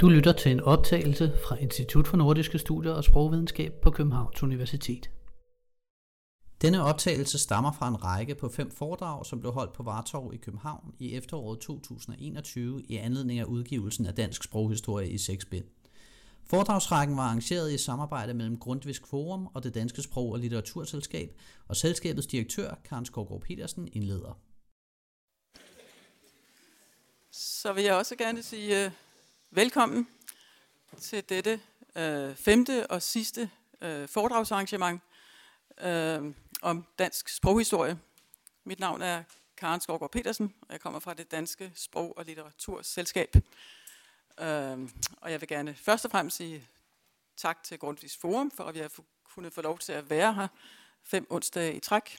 Du lytter til en optagelse fra Institut for Nordiske Studier og Sprogvidenskab på Københavns Universitet. Denne optagelse stammer fra en række på fem foredrag, som blev holdt på Vartov i København i efteråret 2021 i anledning af udgivelsen af Dansk Sproghistorie i 6 bind. Foredragsrækken var arrangeret i samarbejde mellem Grundtvisk Forum og det Danske Sprog- og Litteraturselskab, og selskabets direktør, Karen Skovgaard Petersen, indleder. Så vil jeg også gerne sige øh, velkommen til dette øh, femte og sidste øh, foredragsarrangement øh, om dansk sproghistorie. Mit navn er Karen Skovgaard Petersen, og jeg kommer fra det Danske Sprog- og Litteraturselskab. Øh, og jeg vil gerne først og fremmest sige tak til Grundtvigs Forum, for at vi har kunnet få lov til at være her fem onsdage i træk.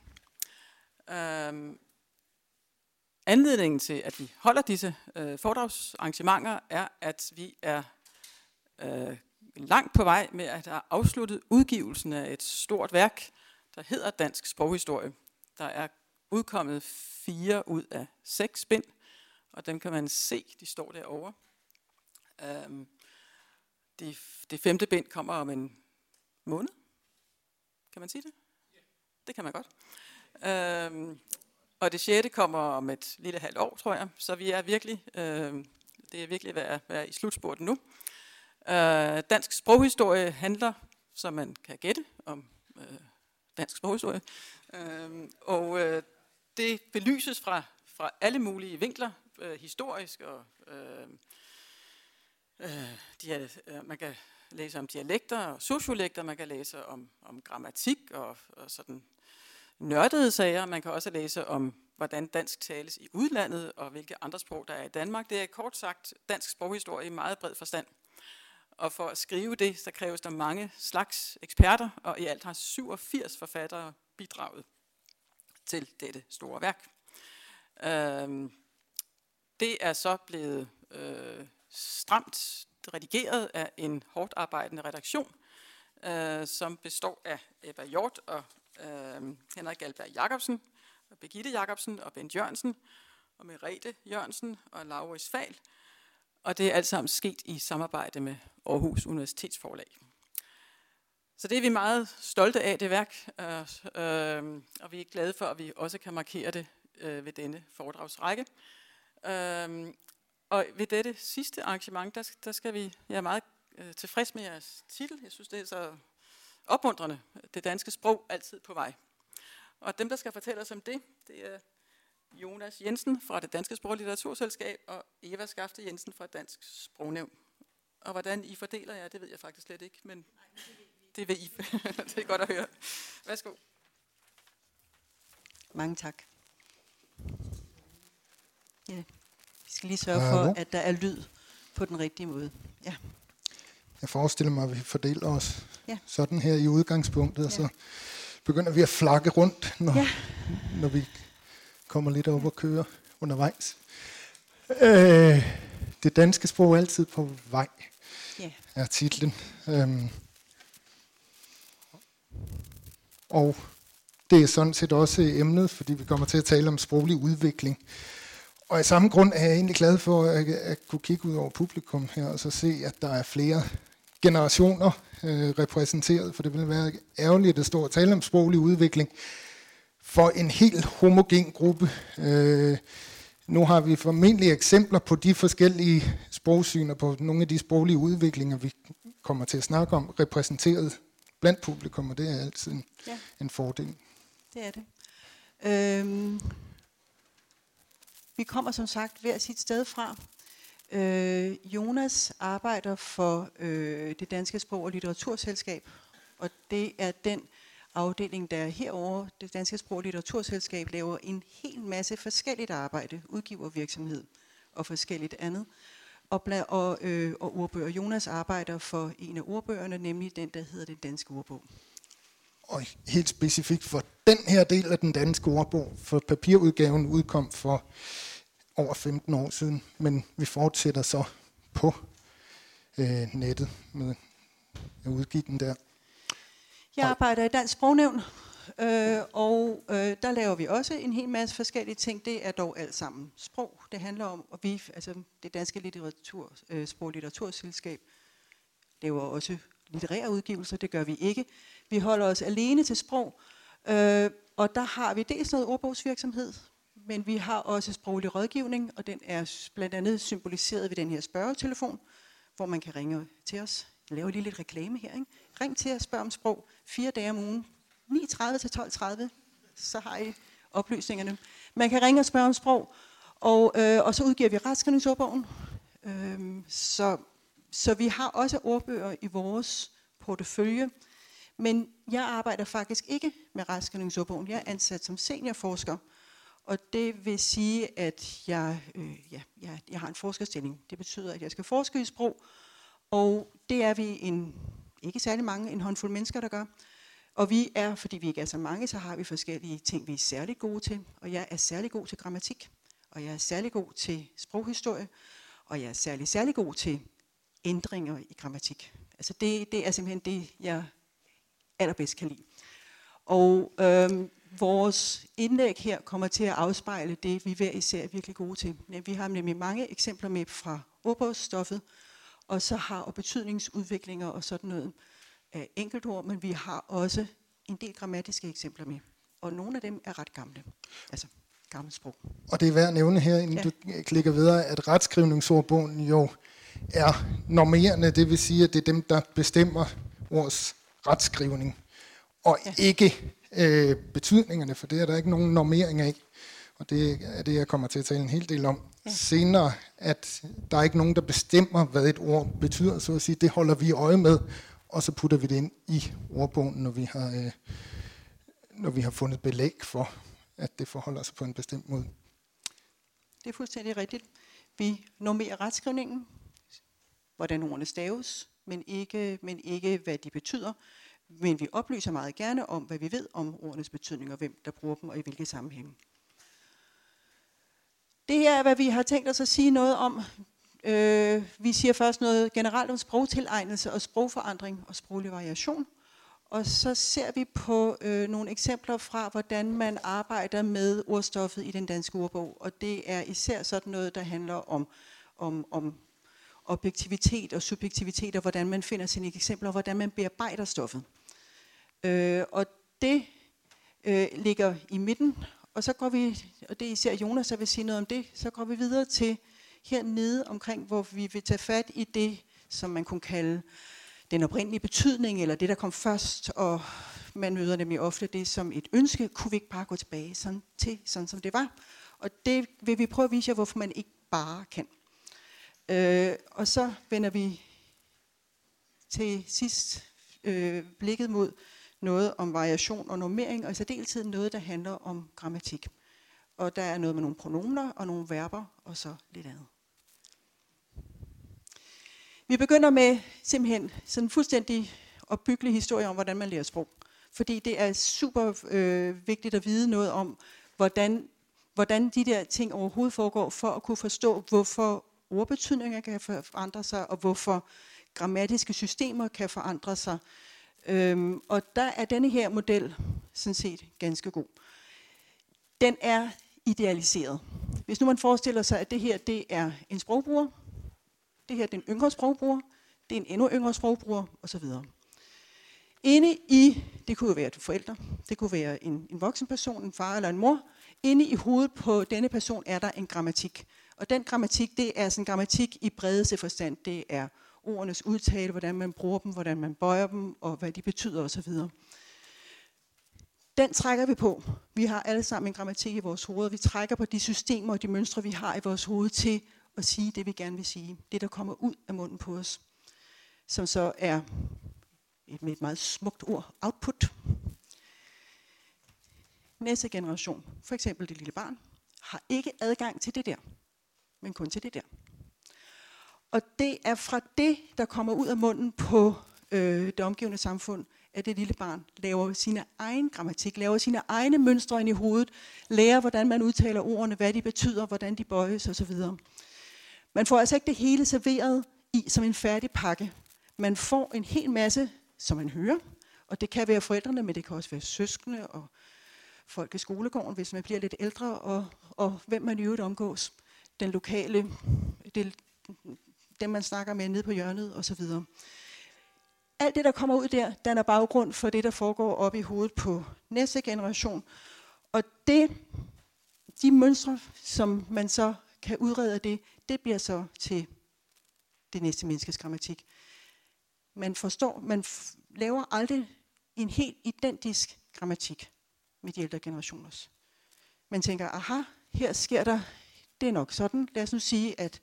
Uh, Anledningen til, at vi holder disse øh, foredragsarrangementer, er, at vi er øh, langt på vej med at have afsluttet udgivelsen af et stort værk, der hedder Dansk Sproghistorie. Der er udkommet fire ud af seks bind, og dem kan man se, de står derovre. Øhm, det, det femte bind kommer om en måned. Kan man sige det? Det kan man godt. Øhm, og det sjette kommer om et lille halvt år, tror jeg. Så vi er virkelig, øh, det er virkelig ved at være i slutspurten nu. Øh, dansk sproghistorie handler, som man kan gætte, om øh, dansk sproghistorie. Øh, og øh, det belyses fra, fra alle mulige vinkler, øh, historisk og øh, øh, de, øh, man kan læse om dialekter og sociolekter, man kan læse om, om grammatik og, og sådan nørdede sager. Man kan også læse om, hvordan dansk tales i udlandet, og hvilke andre sprog, der er i Danmark. Det er kort sagt dansk sproghistorie i meget bred forstand. Og for at skrive det, så kræves der mange slags eksperter, og i alt har 87 forfattere bidraget til dette store værk. Øhm, det er så blevet øh, stramt redigeret af en hårdt arbejdende redaktion, øh, som består af Ebba Hjort og øh, Henrik Galberg Jacobsen, og Birgitte Jacobsen og Bent Jørgensen, og Merete Jørgensen og Laurits Fal. Og det er alt sammen sket i samarbejde med Aarhus Universitetsforlag. Så det er vi meget stolte af, det værk, øh, øh, og vi er glade for, at vi også kan markere det øh, ved denne foredragsrække. Øh, og ved dette sidste arrangement, der, der skal vi, jeg er meget øh, tilfreds med jeres titel. Jeg synes, det er så opmuntrende. Det danske sprog altid på vej. Og dem, der skal fortælle os om det, det er Jonas Jensen fra det Danske Sprog- og Litteraturselskab og Eva Skafte Jensen fra Dansk Sprognævn. Og hvordan I fordeler jer, det ved jeg faktisk slet ikke, men det ved I. det er godt at høre. Værsgo. Mange tak. Ja, vi skal lige sørge for, at der er lyd på den rigtige måde. Ja. Jeg forestiller mig, at vi fordeler os ja. sådan her i udgangspunktet, ja. så begynder vi at flakke rundt, når, ja. når vi kommer lidt op og kører undervejs. Øh, det danske sprog er altid på vej, ja. er titlen. Øhm, og det er sådan set også emnet, fordi vi kommer til at tale om sproglig udvikling. Og i samme grund er jeg egentlig glad for at, at kunne kigge ud over publikum her og så se, at der er flere generationer øh, repræsenteret, for det vil være ærgerligt at stå og tale om sproglig udvikling for en helt homogen gruppe. Øh, nu har vi formentlig eksempler på de forskellige sprogsyner på nogle af de sproglige udviklinger, vi kommer til at snakke om, repræsenteret blandt publikum, og det er altid en, ja. en fordel. Det er det. Øhm, vi kommer som sagt hver sit sted fra. Øh, Jonas arbejder for øh, det Danske Sprog- og Litteraturselskab, og det er den afdeling, der er herover. Det Danske Sprog- og Litteraturselskab laver en hel masse forskelligt arbejde, udgiver virksomhed og forskelligt andet. Og, bla, og, øh, og ordbøger. Jonas arbejder for en af ordbøgerne, nemlig den, der hedder Den Danske Ordbog. Og helt specifikt for den her del af den danske ordbog, for papirudgaven udkom for over 15 år siden, men vi fortsætter så på øh, nettet med at udgive den der. Jeg arbejder i Dansk Sprognævn, øh, og øh, der laver vi også en hel masse forskellige ting. Det er dog alt sammen sprog. Det handler om, at vi, altså det danske litteratur, øh, sprog- og litteraturselskab, laver også litterære udgivelser. Det gør vi ikke. Vi holder os alene til sprog, øh, og der har vi dels noget ordbogsvirksomhed, men vi har også sproglig rådgivning, og den er blandt andet symboliseret ved den her spørgetelefon, hvor man kan ringe til os. Jeg laver lige lidt reklame her. Ikke? Ring til at spørge om sprog, fire dage om ugen, 9.30 til 12.30, så har I oplysningerne. Man kan ringe og spørge om sprog, og, øh, og så udgiver vi retskrivningsordbogen. Øh, så, så vi har også ordbøger i vores portefølje, men jeg arbejder faktisk ikke med retskrivningsordbogen. Jeg er ansat som seniorforsker, og det vil sige, at jeg, øh, ja, jeg, jeg har en forskerstilling. Det betyder, at jeg skal forske i sprog, og det er vi en, ikke særlig mange, en håndfuld mennesker, der gør. Og vi er, fordi vi ikke er så mange, så har vi forskellige ting, vi er særlig gode til. Og jeg er særlig god til grammatik, og jeg er særlig god til sproghistorie, og jeg er særlig, særlig god til ændringer i grammatik. Altså det, det er simpelthen det, jeg allerbedst kan lide. Og øhm, vores indlæg her kommer til at afspejle det, vi hver især er virkelig gode til. Vi har nemlig mange eksempler med fra ordbogsstoffet, og så har og betydningsudviklinger og sådan noget af enkeltord, men vi har også en del grammatiske eksempler med. Og nogle af dem er ret gamle. Altså gammelt sprog. Og det er værd at nævne her, inden ja. du klikker videre, at retskrivningsordbogen jo er normerende, det vil sige, at det er dem, der bestemmer vores retskrivning, og ja. ikke øh, betydningerne, for det er der ikke nogen normering af. Og det er det, jeg kommer til at tale en hel del om ja. senere, at der er ikke nogen, der bestemmer, hvad et ord betyder, så at sige. Det holder vi øje med, og så putter vi det ind i ordbogen, når vi har, øh, når vi har fundet belæg for, at det forholder sig på en bestemt måde. Det er fuldstændig rigtigt. Vi normerer retskrivningen, hvordan ordene staves, men ikke, men ikke hvad de betyder. Men vi oplyser meget gerne om, hvad vi ved om ordenes betydning, og hvem der bruger dem, og i hvilke sammenhænge. Det her er, hvad vi har tænkt os at sige noget om. Øh, vi siger først noget generelt om sprogtilegnelse og sprogforandring og sproglig variation. Og så ser vi på øh, nogle eksempler fra, hvordan man arbejder med ordstoffet i den danske ordbog. Og det er især sådan noget, der handler om, om, om objektivitet og subjektivitet, og hvordan man finder sine eksempler, og hvordan man bearbejder stoffet. Øh, og det øh, ligger i midten, og så går vi, og det er især Jonas, der vil sige noget om det, så går vi videre til hernede omkring, hvor vi vil tage fat i det, som man kunne kalde den oprindelige betydning, eller det, der kom først, og man møder nemlig ofte det som et ønske, kunne vi ikke bare gå tilbage sådan til, sådan som det var. Og det vil vi prøve at vise jer, hvorfor man ikke bare kan. Øh, og så vender vi til sidst øh, blikket mod noget om variation og normering, og i særdeleshed noget, der handler om grammatik. Og der er noget med nogle pronomer og nogle verber, og så lidt andet. Vi begynder med simpelthen sådan en fuldstændig opbyggelig historie om, hvordan man lærer sprog. Fordi det er super øh, vigtigt at vide noget om, hvordan, hvordan de der ting overhovedet foregår, for at kunne forstå, hvorfor ordbetydninger kan forandre sig, og hvorfor grammatiske systemer kan forandre sig. Øhm, og der er denne her model sådan set ganske god. Den er idealiseret. Hvis nu man forestiller sig, at det her det er en sprogbruger, det her det er en yngre sprogbruger, det er en endnu yngre sprogbruger osv. Inde i, det kunne jo være forældre, det kunne være en, en voksen person, en far eller en mor, inde i hovedet på denne person er der en grammatik. Og den grammatik, det er sådan en grammatik i bredeste forstand. Det er ordenes udtale, hvordan man bruger dem, hvordan man bøjer dem, og hvad de betyder osv. Den trækker vi på. Vi har alle sammen en grammatik i vores hoved. Vi trækker på de systemer og de mønstre, vi har i vores hoved til at sige det, vi gerne vil sige. Det, der kommer ud af munden på os. Som så er et, med et meget smukt ord, output. Næste generation, for eksempel det lille barn, har ikke adgang til det der, men kun til det der. Og det er fra det, der kommer ud af munden på øh, det omgivende samfund, at det lille barn laver sin egen grammatik, laver sine egne mønstre ind i hovedet, lærer, hvordan man udtaler ordene, hvad de betyder, hvordan de bøjes osv. Man får altså ikke det hele serveret i som en færdig pakke. Man får en hel masse, som man hører, Og det kan være forældrene, men det kan også være søskende og folk i skolegården, hvis man bliver lidt ældre, og, og hvem man i øvrigt omgås. Den lokale, det, dem man snakker med nede på hjørnet osv. Alt det, der kommer ud der, danner baggrund for det, der foregår op i hovedet på næste generation. Og det, de mønstre, som man så kan udrede af det, det bliver så til det næste menneskes grammatik. Man forstår, man laver aldrig en helt identisk grammatik med de ældre generationers. Man tænker, aha, her sker der, det er nok sådan. Lad os nu sige, at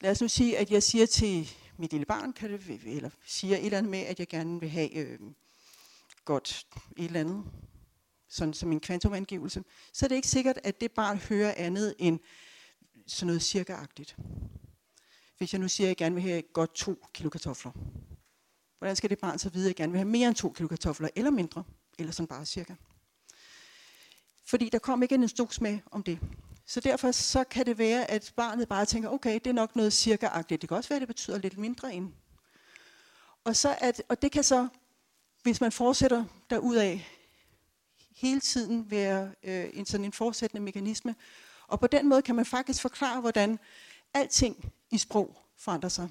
lad os nu sige, at jeg siger til mit lille barn, kan det, eller siger et eller andet med, at jeg gerne vil have øh, godt et eller andet, sådan som en kvantumangivelse, så er det ikke sikkert, at det barn hører andet end sådan noget cirkaagtigt. Hvis jeg nu siger, at jeg gerne vil have godt to kilo kartofler, hvordan skal det barn så vide, at jeg gerne vil have mere end to kilo kartofler, eller mindre, eller sådan bare cirka? Fordi der kom ikke en instruks med om det. Så derfor så kan det være, at barnet bare tænker, okay, det er nok noget cirka-agtigt. Det kan også være, at det betyder lidt mindre end. Og, så at, og det kan så, hvis man fortsætter af hele tiden være øh, en sådan en fortsættende mekanisme. Og på den måde kan man faktisk forklare, hvordan alting i sprog forandrer sig.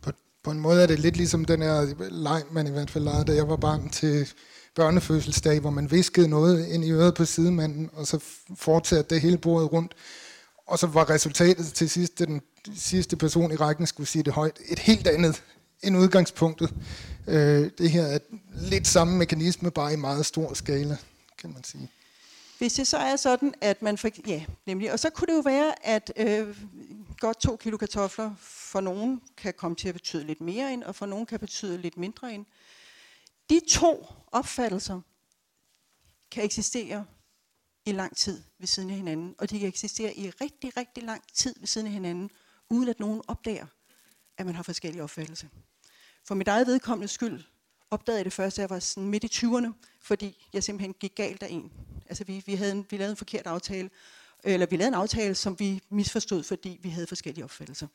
På, på en måde er det lidt ligesom den her leg, man i hvert fald legede, da jeg var barn til børnefødselsdag, hvor man viskede noget ind i øret på sidemanden, og så fortsatte det hele bordet rundt. Og så var resultatet til sidst, at den sidste person i rækken skulle sige det højt, et helt andet end udgangspunktet. Øh, det her er lidt samme mekanisme, bare i meget stor skala, kan man sige. Hvis det så er sådan, at man... For, ja, nemlig. Og så kunne det jo være, at øh, godt to kilo kartofler for nogen kan komme til at betyde lidt mere end, og for nogen kan betyde lidt mindre end. De to opfattelser kan eksistere i lang tid ved siden af hinanden, og de kan eksistere i rigtig, rigtig lang tid ved siden af hinanden, uden at nogen opdager, at man har forskellige opfattelser. For mit eget vedkommende skyld opdagede jeg det først, da jeg var sådan midt i 20'erne, fordi jeg simpelthen gik galt af en. Altså vi, vi, havde en, vi lavede en forkert aftale, eller vi lavede en aftale, som vi misforstod, fordi vi havde forskellige opfattelser.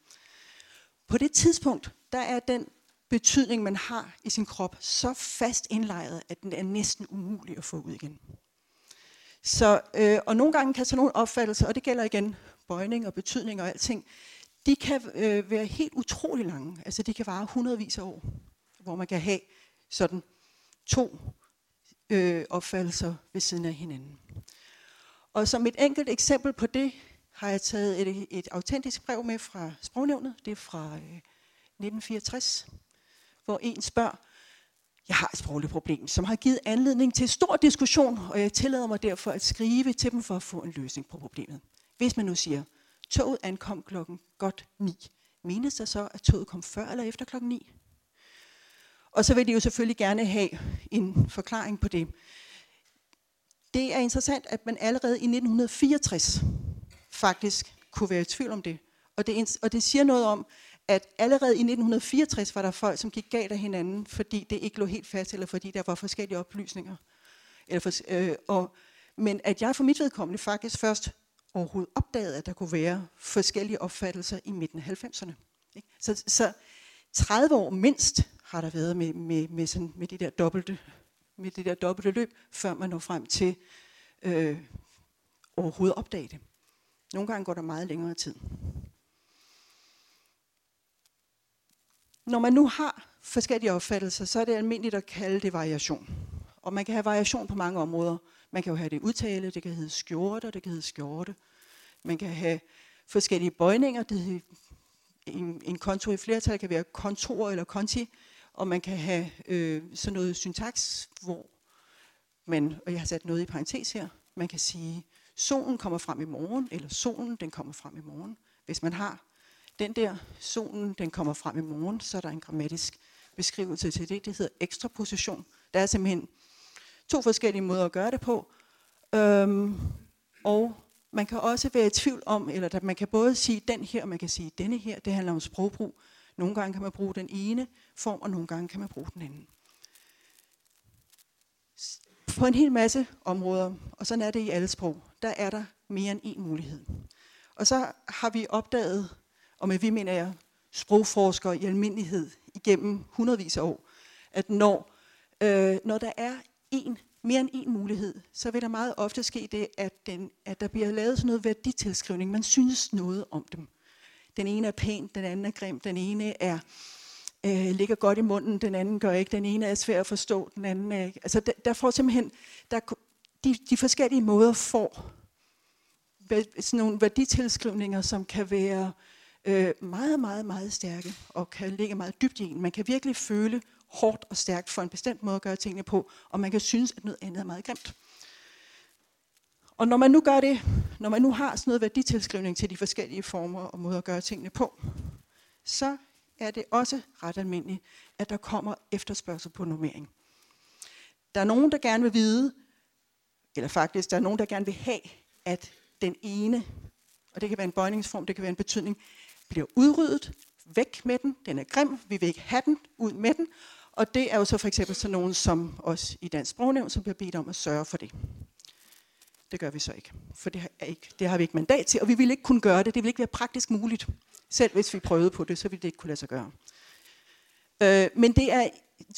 På det tidspunkt, der er den betydning, man har i sin krop, så fast indlejret, at den er næsten umulig at få ud igen. Så, øh, og nogle gange kan sådan nogle opfattelser, og det gælder igen bøjning og betydning og alting, de kan øh, være helt utrolig lange. Altså de kan vare hundredvis af år, hvor man kan have sådan to øh, opfattelser ved siden af hinanden. Og som et enkelt eksempel på det, har jeg taget et, et autentisk brev med fra Sprognævnet. Det er fra øh, 1964 hvor en spørger, jeg har et sprogligt problem, som har givet anledning til stor diskussion, og jeg tillader mig derfor at skrive til dem for at få en løsning på problemet. Hvis man nu siger, toget ankom klokken godt 9, menes der så, at toget kom før eller efter klokken 9? Og så vil de jo selvfølgelig gerne have en forklaring på det. Det er interessant, at man allerede i 1964 faktisk kunne være i tvivl om det. Og det, og det siger noget om, at allerede i 1964 var der folk, som gik galt af hinanden, fordi det ikke lå helt fast, eller fordi der var forskellige oplysninger. Eller for, øh, og, men at jeg for mit vedkommende faktisk først overhovedet opdagede, at der kunne være forskellige opfattelser i midten af 90'erne. Ikke? Så, så 30 år mindst har der været med, med, med, sådan, med, det der dobbelte, med det der dobbelte løb, før man når frem til øh, overhovedet opdage det. Nogle gange går der meget længere tid. Når man nu har forskellige opfattelser, så er det almindeligt at kalde det variation. Og man kan have variation på mange områder. Man kan jo have det udtale, det kan hedde skjorte, det kan hedde skjorte. Man kan have forskellige bøjninger, det en, en konto i flertal kan være kontor eller konti, og man kan have øh, sådan noget syntaks, hvor man, og jeg har sat noget i parentes her, man kan sige, solen kommer frem i morgen, eller solen den kommer frem i morgen. Hvis man har den der, solen, den kommer frem i morgen, så er der en grammatisk beskrivelse til det. Det hedder ekstraposition. Der er simpelthen to forskellige måder at gøre det på. Øhm, og man kan også være i tvivl om, eller at man kan både sige den her, og man kan sige denne her. Det handler om sprogbrug. Nogle gange kan man bruge den ene form, og nogle gange kan man bruge den anden. På en hel masse områder, og sådan er det i alle sprog, der er der mere end en mulighed. Og så har vi opdaget og med vi mener jeg sprogforskere i almindelighed igennem hundredvis af år, at når, øh, når der er en, mere end en mulighed, så vil der meget ofte ske det, at, den, at der bliver lavet sådan noget værditilskrivning. Man synes noget om dem. Den ene er pæn, den anden er grim, den ene er øh, ligger godt i munden, den anden gør ikke, den ene er svær at forstå, den anden er ikke. Altså der, der får simpelthen, der, de, de forskellige måder får sådan nogle værditilskrivninger, som kan være øh, meget, meget, meget stærke, og kan ligge meget dybt i en. Man kan virkelig føle hårdt og stærkt for en bestemt måde at gøre tingene på, og man kan synes, at noget andet er meget grimt. Og når man nu gør det, når man nu har sådan noget værditilskrivning til de forskellige former og måder at gøre tingene på, så er det også ret almindeligt, at der kommer efterspørgsel på normering. Der er nogen, der gerne vil vide, eller faktisk, der er nogen, der gerne vil have, at den ene, og det kan være en bøjningsform, det kan være en betydning, bliver udryddet, væk med den, den er grim, vi vil ikke have den, ud med den, og det er jo så for eksempel sådan nogen som os i Dansk Sprognævn, som bliver bedt om at sørge for det. Det gør vi så ikke, for det, er ikke, det har vi ikke mandat til, og vi vil ikke kunne gøre det. Det vil ikke være praktisk muligt. Selv hvis vi prøvede på det, så ville det ikke kunne lade sig gøre. Øh, men det er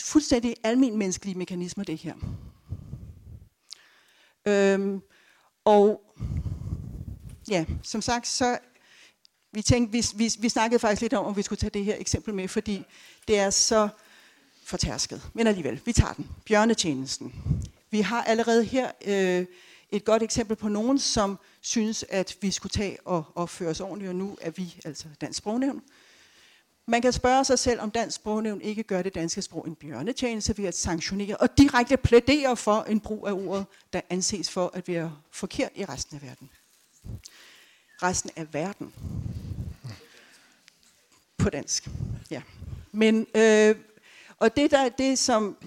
fuldstændig almen menneskelige mekanismer, det her. Øh, og ja, som sagt, så vi tænkte, vi, vi, vi snakkede faktisk lidt om, om vi skulle tage det her eksempel med, fordi det er så fortærsket. Men alligevel, vi tager den. Bjørnetjenesten. Vi har allerede her øh, et godt eksempel på nogen, som synes, at vi skulle tage og opføre os ordentligt, og nu er vi altså Dansk Sprognævn. Man kan spørge sig selv, om Dansk Sprognævn ikke gør det danske sprog en bjørnetjeneste ved at sanktionere og direkte plædere for en brug af ordet, der anses for at være forkert i resten af verden. Resten af verden. På dansk, ja. Men, øh, og det, der, det som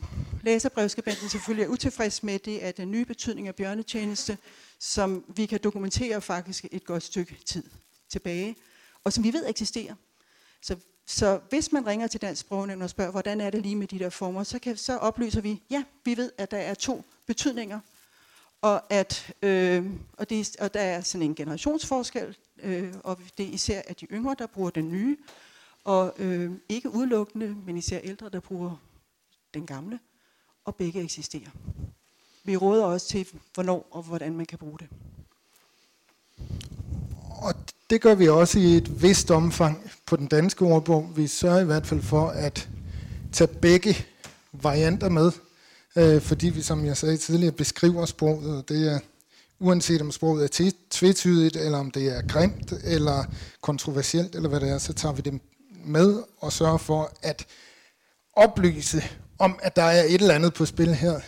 læserbrevskribenten selvfølgelig er utilfreds med, det er den nye betydning af bjørnetjeneste, som vi kan dokumentere faktisk et godt stykke tid tilbage, og som vi ved eksisterer. Så, så hvis man ringer til Dansk Sprognævn og spørger, hvordan er det lige med de der former, så, kan, så oplyser vi, ja, vi ved, at der er to betydninger, og, at, øh, og, det, og der er sådan en generationsforskel, øh, og det er især at de yngre, der bruger den nye, og øh, ikke udelukkende, men især ældre, der bruger den gamle og begge eksisterer. Vi råder også til, hvornår og hvordan man kan bruge det. Og det gør vi også i et vist omfang på den danske ordbog. Vi sørger i hvert fald for at tage begge varianter med, øh, fordi vi, som jeg sagde tidligere, beskriver sproget, og det er uanset om sproget er tvetydigt, eller om det er grimt, eller kontroversielt, eller hvad det er, så tager vi det med og sørge for at oplyse om, at der er et eller andet på spil her,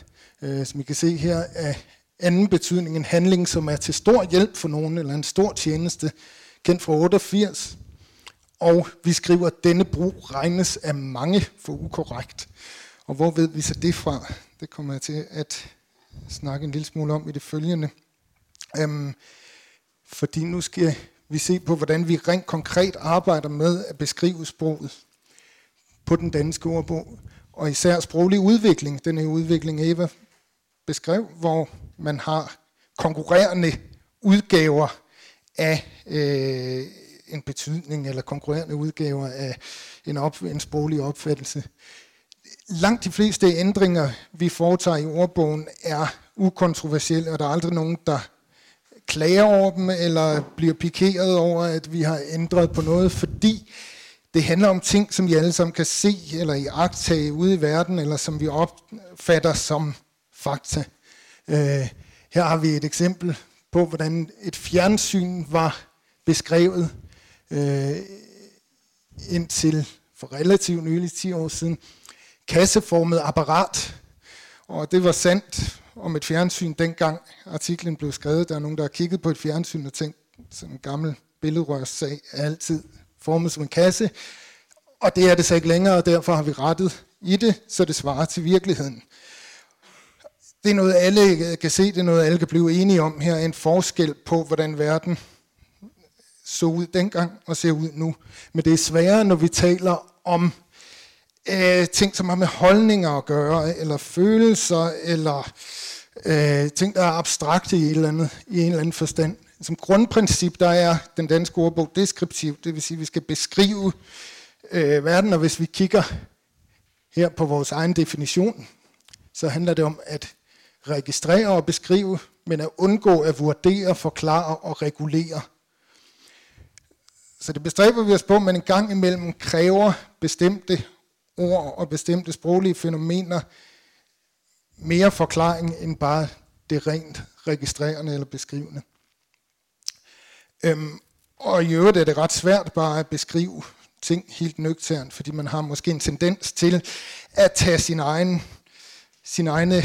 øh, som I kan se her, af anden betydning, en handling, som er til stor hjælp for nogen, eller en stor tjeneste, kendt fra 88. Og vi skriver, at denne brug regnes af mange for ukorrekt. Og hvor ved vi så det fra? Det kommer jeg til at snakke en lille smule om i det følgende. Øhm, fordi nu skal vi se på, hvordan vi rent konkret arbejder med at beskrive sproget på den danske ordbog og især sproglig udvikling, den her udvikling Eva beskrev, hvor man har konkurrerende udgaver af øh, en betydning, eller konkurrerende udgaver af en, op, en sproglig opfattelse. Langt de fleste ændringer, vi foretager i ordbogen, er ukontroversielle, og der er aldrig nogen, der klager over dem, eller bliver pikeret over, at vi har ændret på noget, fordi det handler om ting, som vi alle sammen kan se eller i agtage ude i verden, eller som vi opfatter som fakta. Øh, her har vi et eksempel på, hvordan et fjernsyn var beskrevet øh, indtil for relativt nylig 10 år siden. Kasseformet apparat, og det var sandt om et fjernsyn dengang artiklen blev skrevet. Der er nogen, der har kigget på et fjernsyn og tænkt, sådan en gammel billedrørssag er altid formet som en kasse, og det er det så ikke længere, og derfor har vi rettet i det, så det svarer til virkeligheden. Det er noget, alle kan se, det er noget, alle kan blive enige om her, en forskel på, hvordan verden så ud dengang og ser ud nu. Men det er sværere, når vi taler om øh, ting, som har med holdninger at gøre, eller følelser, eller øh, ting, der er abstrakte i, et eller andet, i en eller anden forstand som grundprincip, der er den danske ordbog deskriptiv, det vil sige, at vi skal beskrive øh, verden, og hvis vi kigger her på vores egen definition, så handler det om at registrere og beskrive, men at undgå at vurdere, forklare og regulere. Så det bestræber vi os på, men en gang imellem kræver bestemte ord og bestemte sproglige fænomener mere forklaring end bare det rent registrerende eller beskrivende. Øhm, og i øvrigt er det ret svært bare at beskrive ting helt nøgternt, fordi man har måske en tendens til at tage sin egen, sin egne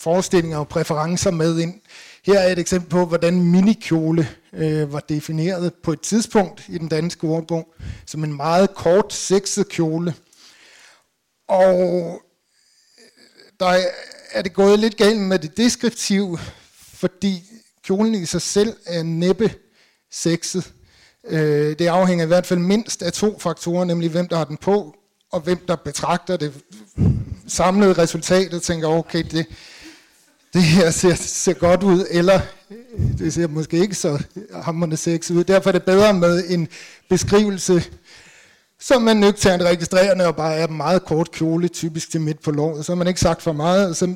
forestillinger og præferencer med ind. Her er et eksempel på, hvordan minikjole øh, var defineret på et tidspunkt i den danske ordbog som en meget kort sexet kjole. Og øh, der er det gået lidt galt med det deskriptive, fordi kjolen i sig selv er næppe sexet. Øh, det afhænger i hvert fald mindst af to faktorer, nemlig hvem der har den på, og hvem der betragter det samlede resultat og tænker, okay, det, det her ser, ser godt ud, eller øh, det ser måske ikke så hammerende sex ud. Derfor er det bedre med en beskrivelse, som man nøgternt registrerende og bare er meget kort kjole, typisk til midt på låret. Så har man ikke sagt for meget, og så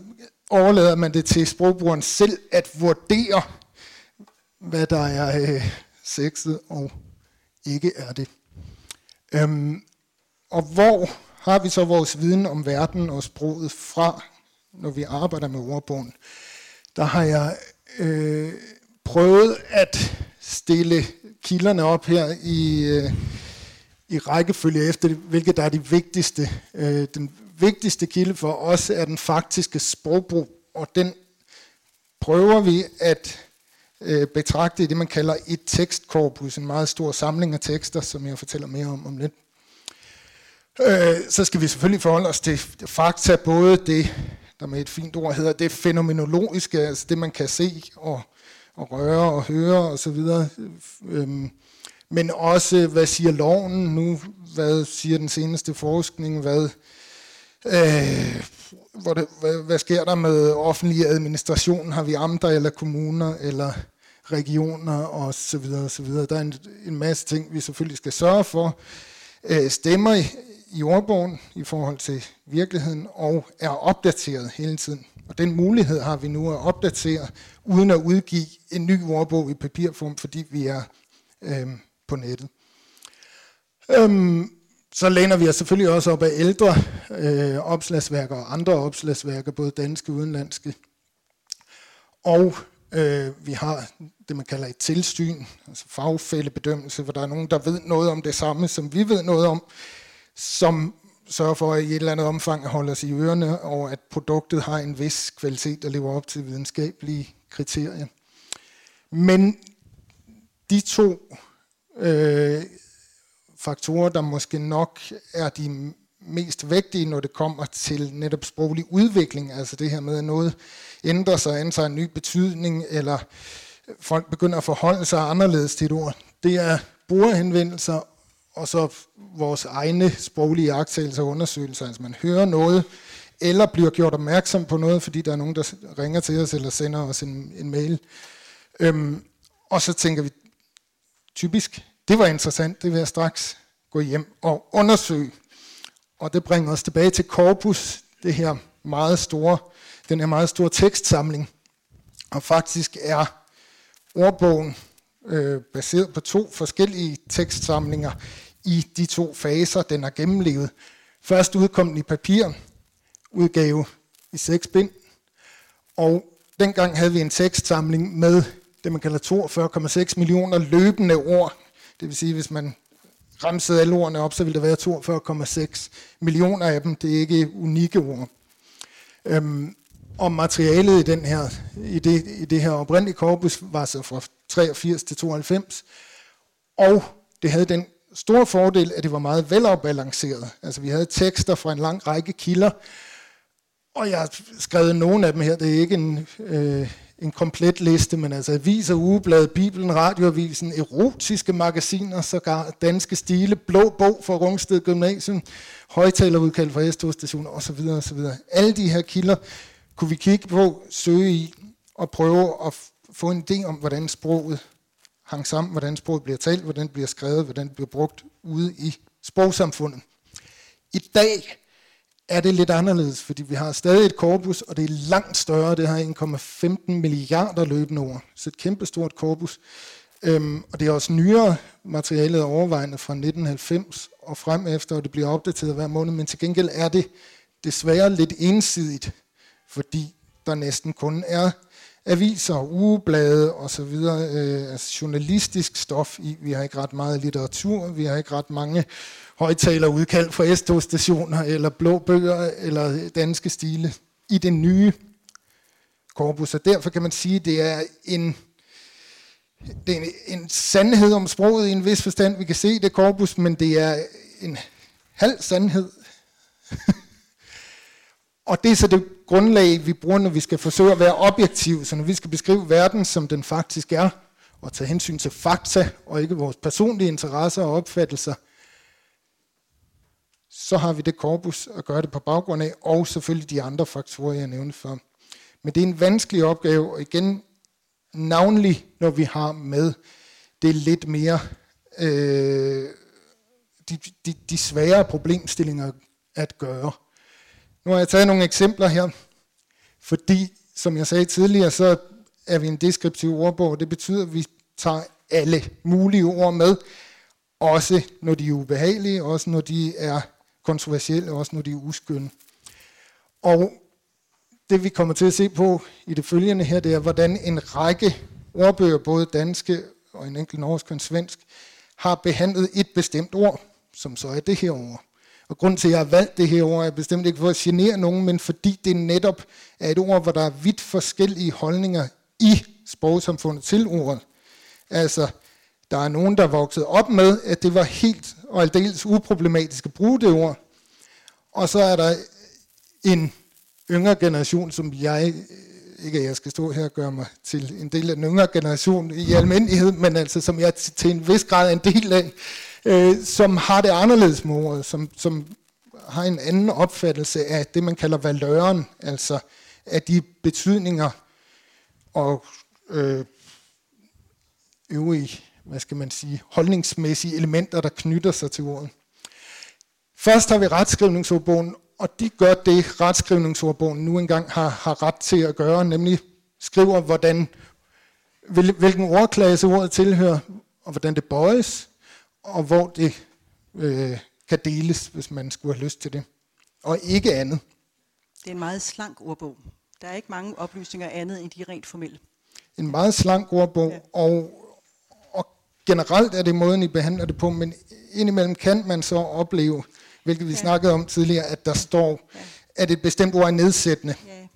overlader man det til sprogbrugeren selv at vurdere, hvad der er øh, sexet og ikke er det. Øhm, og hvor har vi så vores viden om verden og sproget fra, når vi arbejder med ordbogen? Der har jeg øh, prøvet at stille kilderne op her i, øh, i rækkefølge efter, hvilket der er de vigtigste. Øh, den vigtigste kilde for os er den faktiske sprogbrug, og den prøver vi at øh, betragte i det, man kalder et tekstkorpus, en meget stor samling af tekster, som jeg fortæller mere om om lidt. Øh, så skal vi selvfølgelig forholde os til fakta, både det, der med et fint ord hedder, det fænomenologiske, altså det, man kan se og, og røre og høre osv., øhm, men også, hvad siger loven nu, hvad siger den seneste forskning, hvad, øh, hvor det, hvad, hvad sker der med offentlig administration, har vi amter eller kommuner eller regioner og så videre og så videre. Der er en, en masse ting, vi selvfølgelig skal sørge for, øh, stemmer i, ordbogen i forhold til virkeligheden og er opdateret hele tiden. Og den mulighed har vi nu at opdatere, uden at udgive en ny ordbog i papirform, fordi vi er øhm, på nettet. Øhm, så læner vi os selvfølgelig også op af ældre øh, opslagsværker og andre opslagsværker, både danske og udenlandske. Og øh, vi har det, man kalder et tilsyn, altså fagfældebedømmelse, hvor der er nogen, der ved noget om det samme, som vi ved noget om, som sørger for at i et eller andet omfang holde os i ørerne, og at produktet har en vis kvalitet, der lever op til videnskabelige kriterier. Men de to øh, faktorer, der måske nok er de mest vigtige, når det kommer til netop sproglig udvikling, altså det her med, at noget ændrer sig, antager en ny betydning, eller folk begynder at forholde sig anderledes til et ord, det er brugerhenvendelser, og så vores egne sproglige jagttagelser og undersøgelser. Altså man hører noget, eller bliver gjort opmærksom på noget, fordi der er nogen, der ringer til os, eller sender os en, en mail. Øhm, og så tænker vi, typisk, det var interessant, det vil jeg straks gå hjem og undersøge. Og det bringer os tilbage til corpus, det her meget store, den her meget store tekstsamling. Og faktisk er ordbogen øh, baseret på to forskellige tekstsamlinger i de to faser, den har gennemlevet. Først udkom den i papir, udgave i seks bind, og dengang havde vi en tekstsamling med det, man kalder 42,6 millioner løbende ord. Det vil sige, hvis man ramsede alle ordene op, så ville der være 42,6 millioner af dem. Det er ikke unikke ord. Øhm, og materialet i, den her, i, det, i det her oprindelige korpus var så fra 83 til 92, og det havde den store fordel, at det var meget velafbalanceret. Altså vi havde tekster fra en lang række kilder, og jeg har skrevet nogle af dem her. Det er ikke en, øh, en komplet liste, men altså aviser, ugeblad, Bibelen, radioavisen, erotiske magasiner, sågar danske stile, blå bog fra Rungsted Gymnasium, højtalerudkald fra S-tog station osv. osv. Alle de her kilder kunne vi kigge på, søge i og prøve at få en idé om, hvordan sproget hang sammen, hvordan sproget bliver talt, hvordan det bliver skrevet, hvordan det bliver brugt ude i sprogsamfundet. I dag er det lidt anderledes, fordi vi har stadig et korpus, og det er langt større. Det har 1,15 milliarder løbende ord, så et kæmpestort korpus. Øhm, og det er også nyere materialet overvejende fra 1990 og frem efter, og det bliver opdateret hver måned, men til gengæld er det desværre lidt ensidigt, fordi der næsten kun er aviser, ugeblade osv., øh, altså journalistisk stof i. Vi har ikke ret meget litteratur, vi har ikke ret mange højtalerudkald fra S-togstationer, eller blå bøger, eller danske stile i det nye korpus. Og derfor kan man sige, at det er en, det er en, en sandhed om sproget i en vis forstand. Vi kan se det korpus, men det er en halv sandhed. Og det er så det grundlag, vi bruger, når vi skal forsøge at være objektive, så når vi skal beskrive verden, som den faktisk er, og tage hensyn til fakta, og ikke vores personlige interesser og opfattelser, så har vi det korpus at gøre det på baggrund af, og selvfølgelig de andre faktorer, jeg nævnte før. Men det er en vanskelig opgave, og igen, navnlig når vi har med det lidt mere, øh, de, de, de svære problemstillinger at gøre. Nu har jeg taget nogle eksempler her, fordi, som jeg sagde tidligere, så er vi en deskriptiv ordbog. Det betyder, at vi tager alle mulige ord med, også når de er ubehagelige, også når de er kontroversielle, også når de er uskynde. Og det vi kommer til at se på i det følgende her, det er, hvordan en række ordbøger, både danske og en enkelt norsk og en svensk, har behandlet et bestemt ord, som så er det her ord. Og grund til, at jeg har valgt det her ord, er bestemt ikke for at genere nogen, men fordi det netop er et ord, hvor der er vidt forskellige holdninger i sprogsamfundet til ordet. Altså, der er nogen, der er vokset op med, at det var helt og aldeles uproblematisk at bruge det ord. Og så er der en yngre generation, som jeg, ikke at jeg skal stå her og gøre mig til en del af den yngre generation i almindelighed, men altså som jeg til en vis grad er en del af, øh, som har det anderledes med ordet, som, som har en anden opfattelse af det, man kalder valøren, altså af de betydninger og øh, øvrige, hvad skal man sige, holdningsmæssige elementer, der knytter sig til ordet. Først har vi retskrivningsordbogen, og de gør det, retskrivningsordbogen nu engang har, har ret til at gøre, nemlig skriver, hvordan, hvilken ordklasse ordet tilhører, og hvordan det bøjes, og hvor det øh, kan deles, hvis man skulle have lyst til det. Og ikke andet. Det er en meget slank ordbog. Der er ikke mange oplysninger andet end de rent formelle. En meget slank ordbog, ja. og, og generelt er det måden, I behandler det på, men indimellem kan man så opleve, hvilket vi ja. snakkede om tidligere, at der står, ja. at et bestemt ord er nedsættende. Ja.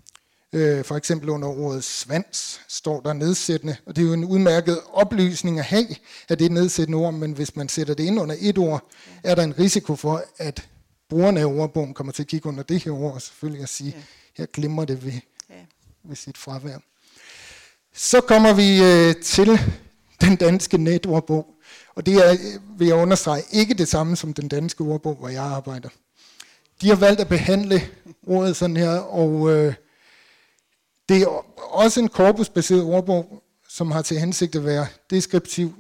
Øh, for eksempel under ordet svans står der nedsættende, og det er jo en udmærket oplysning at have, at det er et nedsættende ord, men hvis man sætter det ind under et ord, ja. er der en risiko for, at brugerne af ordbogen kommer til at kigge under det her ord, og selvfølgelig at sige, ja. her glemmer det ved, ja. ved sit fravær. Så kommer vi øh, til den danske netordbog, og det er, vil jeg understrege, ikke det samme som den danske ordbog, hvor jeg arbejder. De har valgt at behandle ordet sådan her, og øh, det er også en korpusbaseret ordbog, som har til hensigt at være deskriptiv.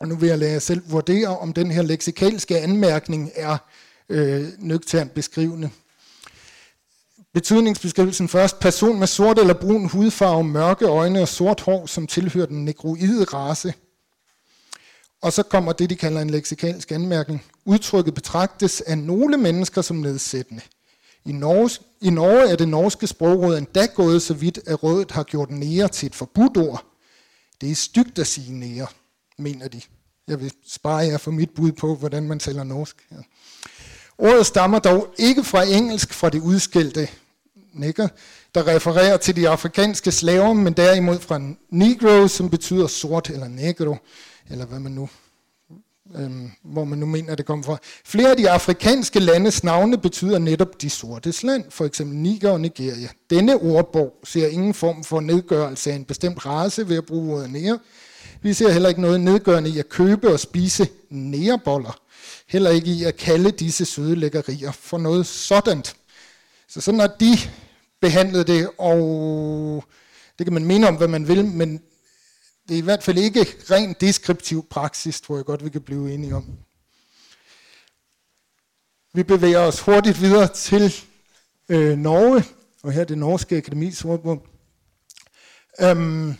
Og nu vil jeg lade jer selv vurdere, om den her leksikalske anmærkning er øh, nøgternt beskrivende. Betydningsbeskrivelsen først. Person med sort eller brun hudfarve, mørke øjne og sort hår, som tilhører den negroide race. Og så kommer det, de kalder en leksikalsk anmærkning. Udtrykket betragtes af nogle mennesker som nedsættende. I Norge, I Norge er det norske sprogråd endda gået så vidt, at rådet har gjort nære til et forbudt ord. Det er stygt at sige nære, mener de. Jeg vil spare jer for mit bud på, hvordan man taler norsk. Ja. Ordet stammer dog ikke fra engelsk, fra det udskældte nigger, der refererer til de afrikanske slaver, men derimod fra negro, som betyder sort eller negro, eller hvad man nu øhm, hvor man nu mener, det kommer fra. Flere af de afrikanske landes navne betyder netop de sortes land, for eksempel Niger og Nigeria. Denne ordbog ser ingen form for nedgørelse af en bestemt race ved at bruge ordet nære. Vi ser heller ikke noget nedgørende i at købe og spise næreboller. Heller ikke i at kalde disse søde lækkerier for noget sådant. Så sådan har de behandlet det, og det kan man mene om, hvad man vil, men det er i hvert fald ikke ren deskriptiv praksis, tror jeg godt, vi kan blive enige om. Vi bevæger os hurtigt videre til øh, Norge, og her er det norske akademis ordbog, øhm,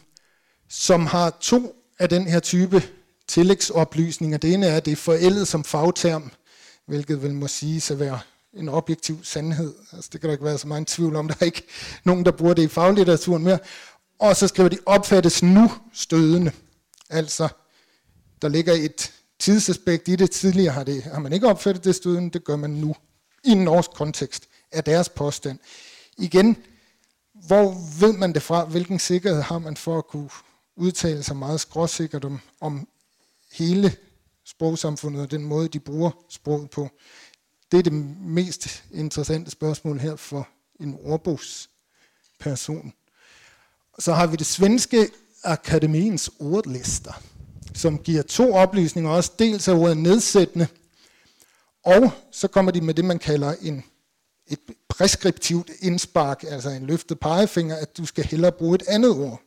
som har to af den her type tillægsoplysninger. Det ene er, at det er forældet som fagterm, hvilket vel må sige at være en objektiv sandhed. Altså, det kan der ikke være så meget tvivl om. Der er ikke nogen, der bruger det i faglitteraturen mere. Og så skriver de, opfattes nu stødende. Altså, der ligger et tidsaspekt i det. Tidligere har, det, har man ikke opfattet det stødende, det gør man nu i en norsk kontekst af deres påstand. Igen, hvor ved man det fra? Hvilken sikkerhed har man for at kunne udtale sig meget skråsikkert om, om hele sprogsamfundet og den måde, de bruger sproget på? Det er det mest interessante spørgsmål her for en ordbogsperson. Så har vi det svenske akademiens ordlister, som giver to oplysninger også. Dels er ordet nedsættende, og så kommer de med det, man kalder en, et preskriptivt indspark, altså en løftet pegefinger, at du skal hellere bruge et andet ord.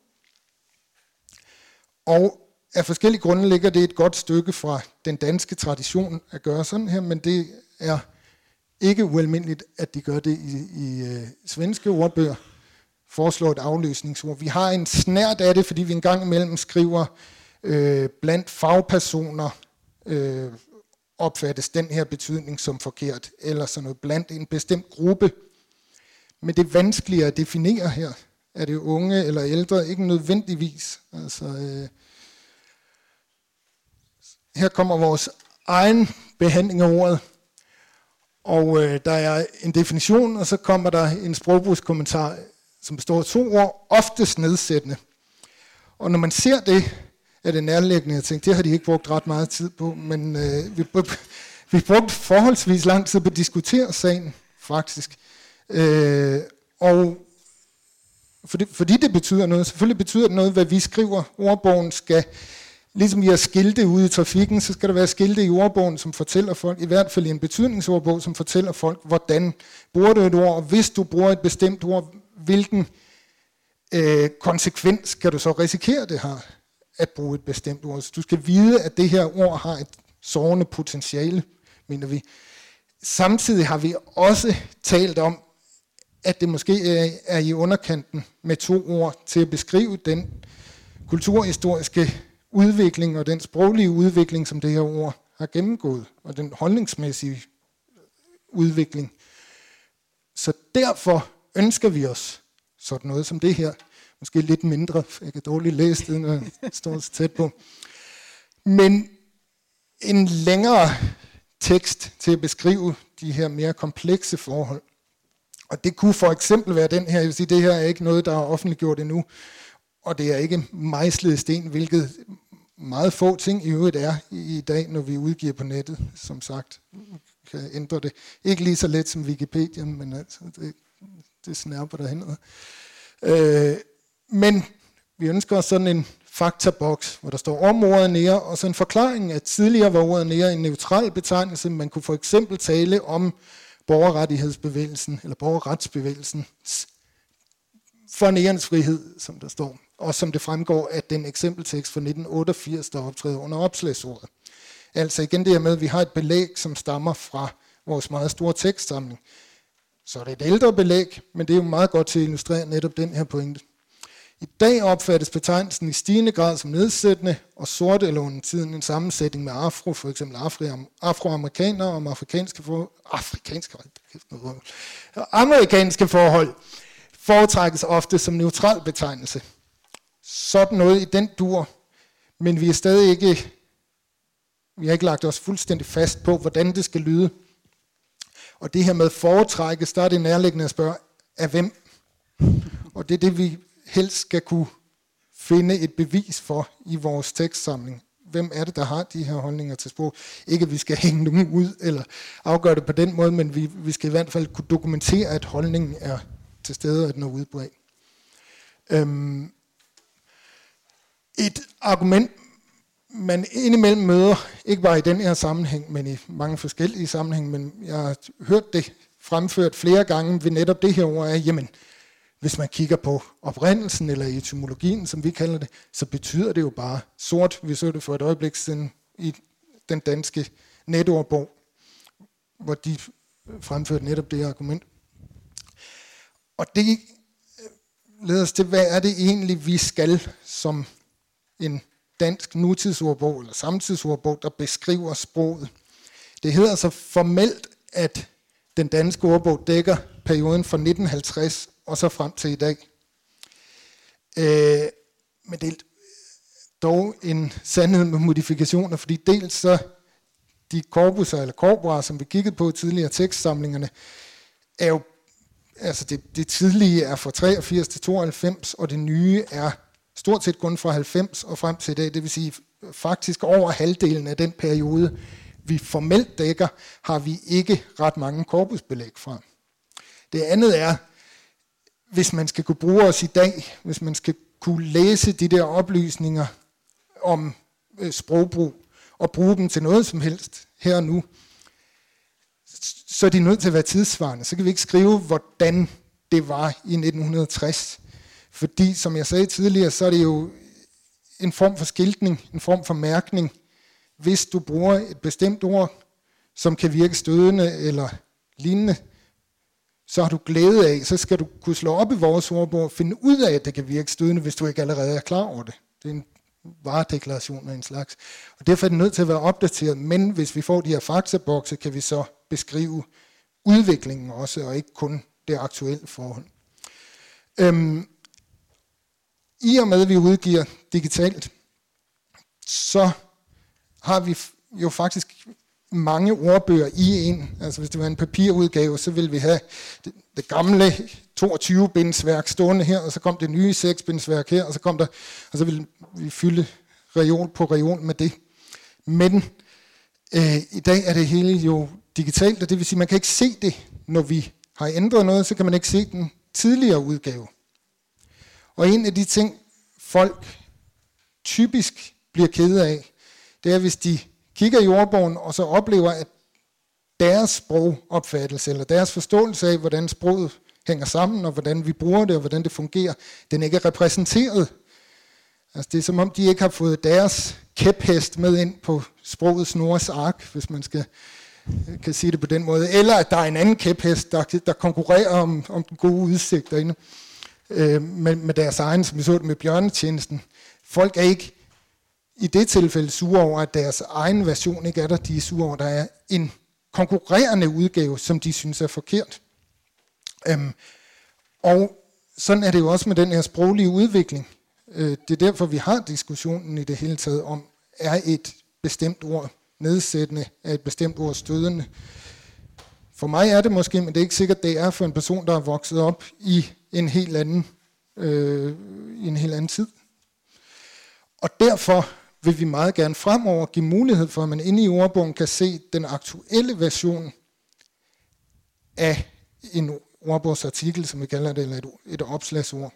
Og af forskellige grunde ligger det et godt stykke fra den danske tradition at gøre sådan her, men det er ikke ualmindeligt, at de gør det i, i øh, svenske ordbøger, foreslå et afløsningsord. Vi har en snært af det, fordi vi engang imellem skriver øh, blandt fagpersoner øh, opfattes den her betydning som forkert, eller sådan noget blandt en bestemt gruppe. Men det er vanskeligere at definere her. Er det unge eller ældre? Ikke nødvendigvis. Altså, øh, her kommer vores egen behandling af ordet. Og øh, der er en definition, og så kommer der en sprogbrugskommentar, som består af to ord, oftest nedsættende. Og når man ser det, er det nærliggende at tænke, det har de ikke brugt ret meget tid på, men øh, vi, vi brugte forholdsvis lang tid på at diskutere sagen, faktisk. Øh, og fordi, fordi det betyder noget, selvfølgelig betyder det noget, hvad vi skriver. Ordbogen skal Ligesom vi har skilte ude i trafikken, så skal der være skilte i ordbogen, som fortæller folk, i hvert fald i en betydningsordbog, som fortæller folk, hvordan bruger du et ord, og hvis du bruger et bestemt ord, hvilken øh, konsekvens kan du så risikere, det har at bruge et bestemt ord. Så du skal vide, at det her ord har et sårende potentiale, mener vi. Samtidig har vi også talt om, at det måske øh, er i underkanten med to ord til at beskrive den kulturhistoriske udvikling og den sproglige udvikling, som det her ord har gennemgået, og den holdningsmæssige udvikling. Så derfor ønsker vi os sådan noget som det her. Måske lidt mindre, for jeg kan dårligt læse det, når jeg står så tæt på. Men en længere tekst til at beskrive de her mere komplekse forhold. Og det kunne for eksempel være den her, jeg vil sige, det her er ikke noget, der er offentliggjort endnu, og det er ikke mejslet i sten, hvilket meget få ting i øvrigt er i dag, når vi udgiver på nettet, som sagt. Kan ændre det. Ikke lige så let som Wikipedia, men altså, det, det snærper derhen. Øh, men vi ønsker os sådan en faktaboks, hvor der står om ordet nære, og så en forklaring, at tidligere var ordet nære en neutral betegnelse. Man kunne for eksempel tale om borgerrettighedsbevægelsen, eller borgerretsbevægelsen for nærens frihed, som der står og som det fremgår af den eksempeltekst fra 1988, der optræder under opslagsordet. Altså igen det her med, at vi har et belæg, som stammer fra vores meget store tekstsamling. Så er det et ældre belæg, men det er jo meget godt til at illustrere netop den her pointe. I dag opfattes betegnelsen i stigende grad som nedsættende, og sort eller under tiden en sammensætning med afro, for eksempel afroamerikanere om afrikanske forhold, afrikanske, amerikanske forhold, foretrækkes ofte som neutral betegnelse sådan noget i den dur, men vi er stadig ikke, vi har ikke lagt os fuldstændig fast på, hvordan det skal lyde. Og det her med foretrækkes, der er det nærliggende at spørge, af hvem? Og det er det, vi helst skal kunne finde et bevis for i vores tekstsamling. Hvem er det, der har de her holdninger til sprog? Ikke at vi skal hænge nogen ud eller afgøre det på den måde, men vi, vi skal i hvert fald kunne dokumentere, at holdningen er til stede og at den er udbredt. Øhm, et argument, man indimellem møder, ikke bare i den her sammenhæng, men i mange forskellige sammenhænge, men jeg har hørt det fremført flere gange ved netop det her ord, er, jamen, hvis man kigger på oprindelsen eller etymologien, som vi kalder det, så betyder det jo bare sort. Vi så det for et øjeblik siden i den danske netordbog, hvor de fremførte netop det argument. Og det leder os til, hvad er det egentlig, vi skal som en dansk nutidsordbog eller samtidsordbog, der beskriver sproget. Det hedder så formelt, at den danske ordbog dækker perioden fra 1950 og så frem til i dag. Øh, men det er dog en sandhed med modifikationer, fordi dels så de korpuser eller korporer, som vi kiggede på i tidligere tekstsamlingerne, er jo, altså det, det tidlige er fra 83 til 92, og det nye er stort set kun fra 90 og frem til i dag, det vil sige faktisk over halvdelen af den periode, vi formelt dækker, har vi ikke ret mange korpusbelæg fra. Det andet er, hvis man skal kunne bruge os i dag, hvis man skal kunne læse de der oplysninger om øh, sprogbrug, og bruge dem til noget som helst her og nu, så er de nødt til at være tidsvarende. Så kan vi ikke skrive, hvordan det var i 1960. Fordi, som jeg sagde tidligere, så er det jo en form for skiltning, en form for mærkning. Hvis du bruger et bestemt ord, som kan virke stødende eller lignende, så har du glæde af, så skal du kunne slå op i vores ordbog og finde ud af, at det kan virke stødende, hvis du ikke allerede er klar over det. Det er en varedeklaration af en slags. Og derfor er det nødt til at være opdateret, men hvis vi får de her faktabokse, kan vi så beskrive udviklingen også, og ikke kun det aktuelle forhold. Øhm, i og med, at vi udgiver digitalt, så har vi jo faktisk mange ordbøger i en. Altså hvis det var en papirudgave, så ville vi have det, det gamle 22-bindsværk stående her, og så kom det nye 6-bindsværk her, og så kom der, og så ville vi fylde region på region med det. Men øh, i dag er det hele jo digitalt, og det vil sige, at man kan ikke se det, når vi har ændret noget, så kan man ikke se den tidligere udgave. Og en af de ting, folk typisk bliver kede af, det er, hvis de kigger i ordbogen, og så oplever, at deres sprogopfattelse, eller deres forståelse af, hvordan sproget hænger sammen, og hvordan vi bruger det, og hvordan det fungerer, den ikke er repræsenteret. Altså det er som om, de ikke har fået deres kæphest med ind på sprogets Nords ark, hvis man skal kan sige det på den måde. Eller at der er en anden kæphest, der, der konkurrerer om, om den gode udsigt derinde, øh, med, med deres egen, som vi så det med bjørnetjenesten. Folk er ikke i det tilfælde sure over, at deres egen version ikke er der. De er sure over, at der er en konkurrerende udgave, som de synes er forkert. Øhm, og sådan er det jo også med den her sproglige udvikling. Øh, det er derfor, vi har diskussionen i det hele taget om, er et bestemt ord nedsættende, er et bestemt ord stødende. For mig er det måske, men det er ikke sikkert, det er for en person, der er vokset op i en helt anden, øh, i en helt anden tid. Og derfor vil vi meget gerne fremover give mulighed for, at man inde i ordbogen kan se den aktuelle version af en ordbogsartikel, som vi kalder det, eller et, et opslagsord.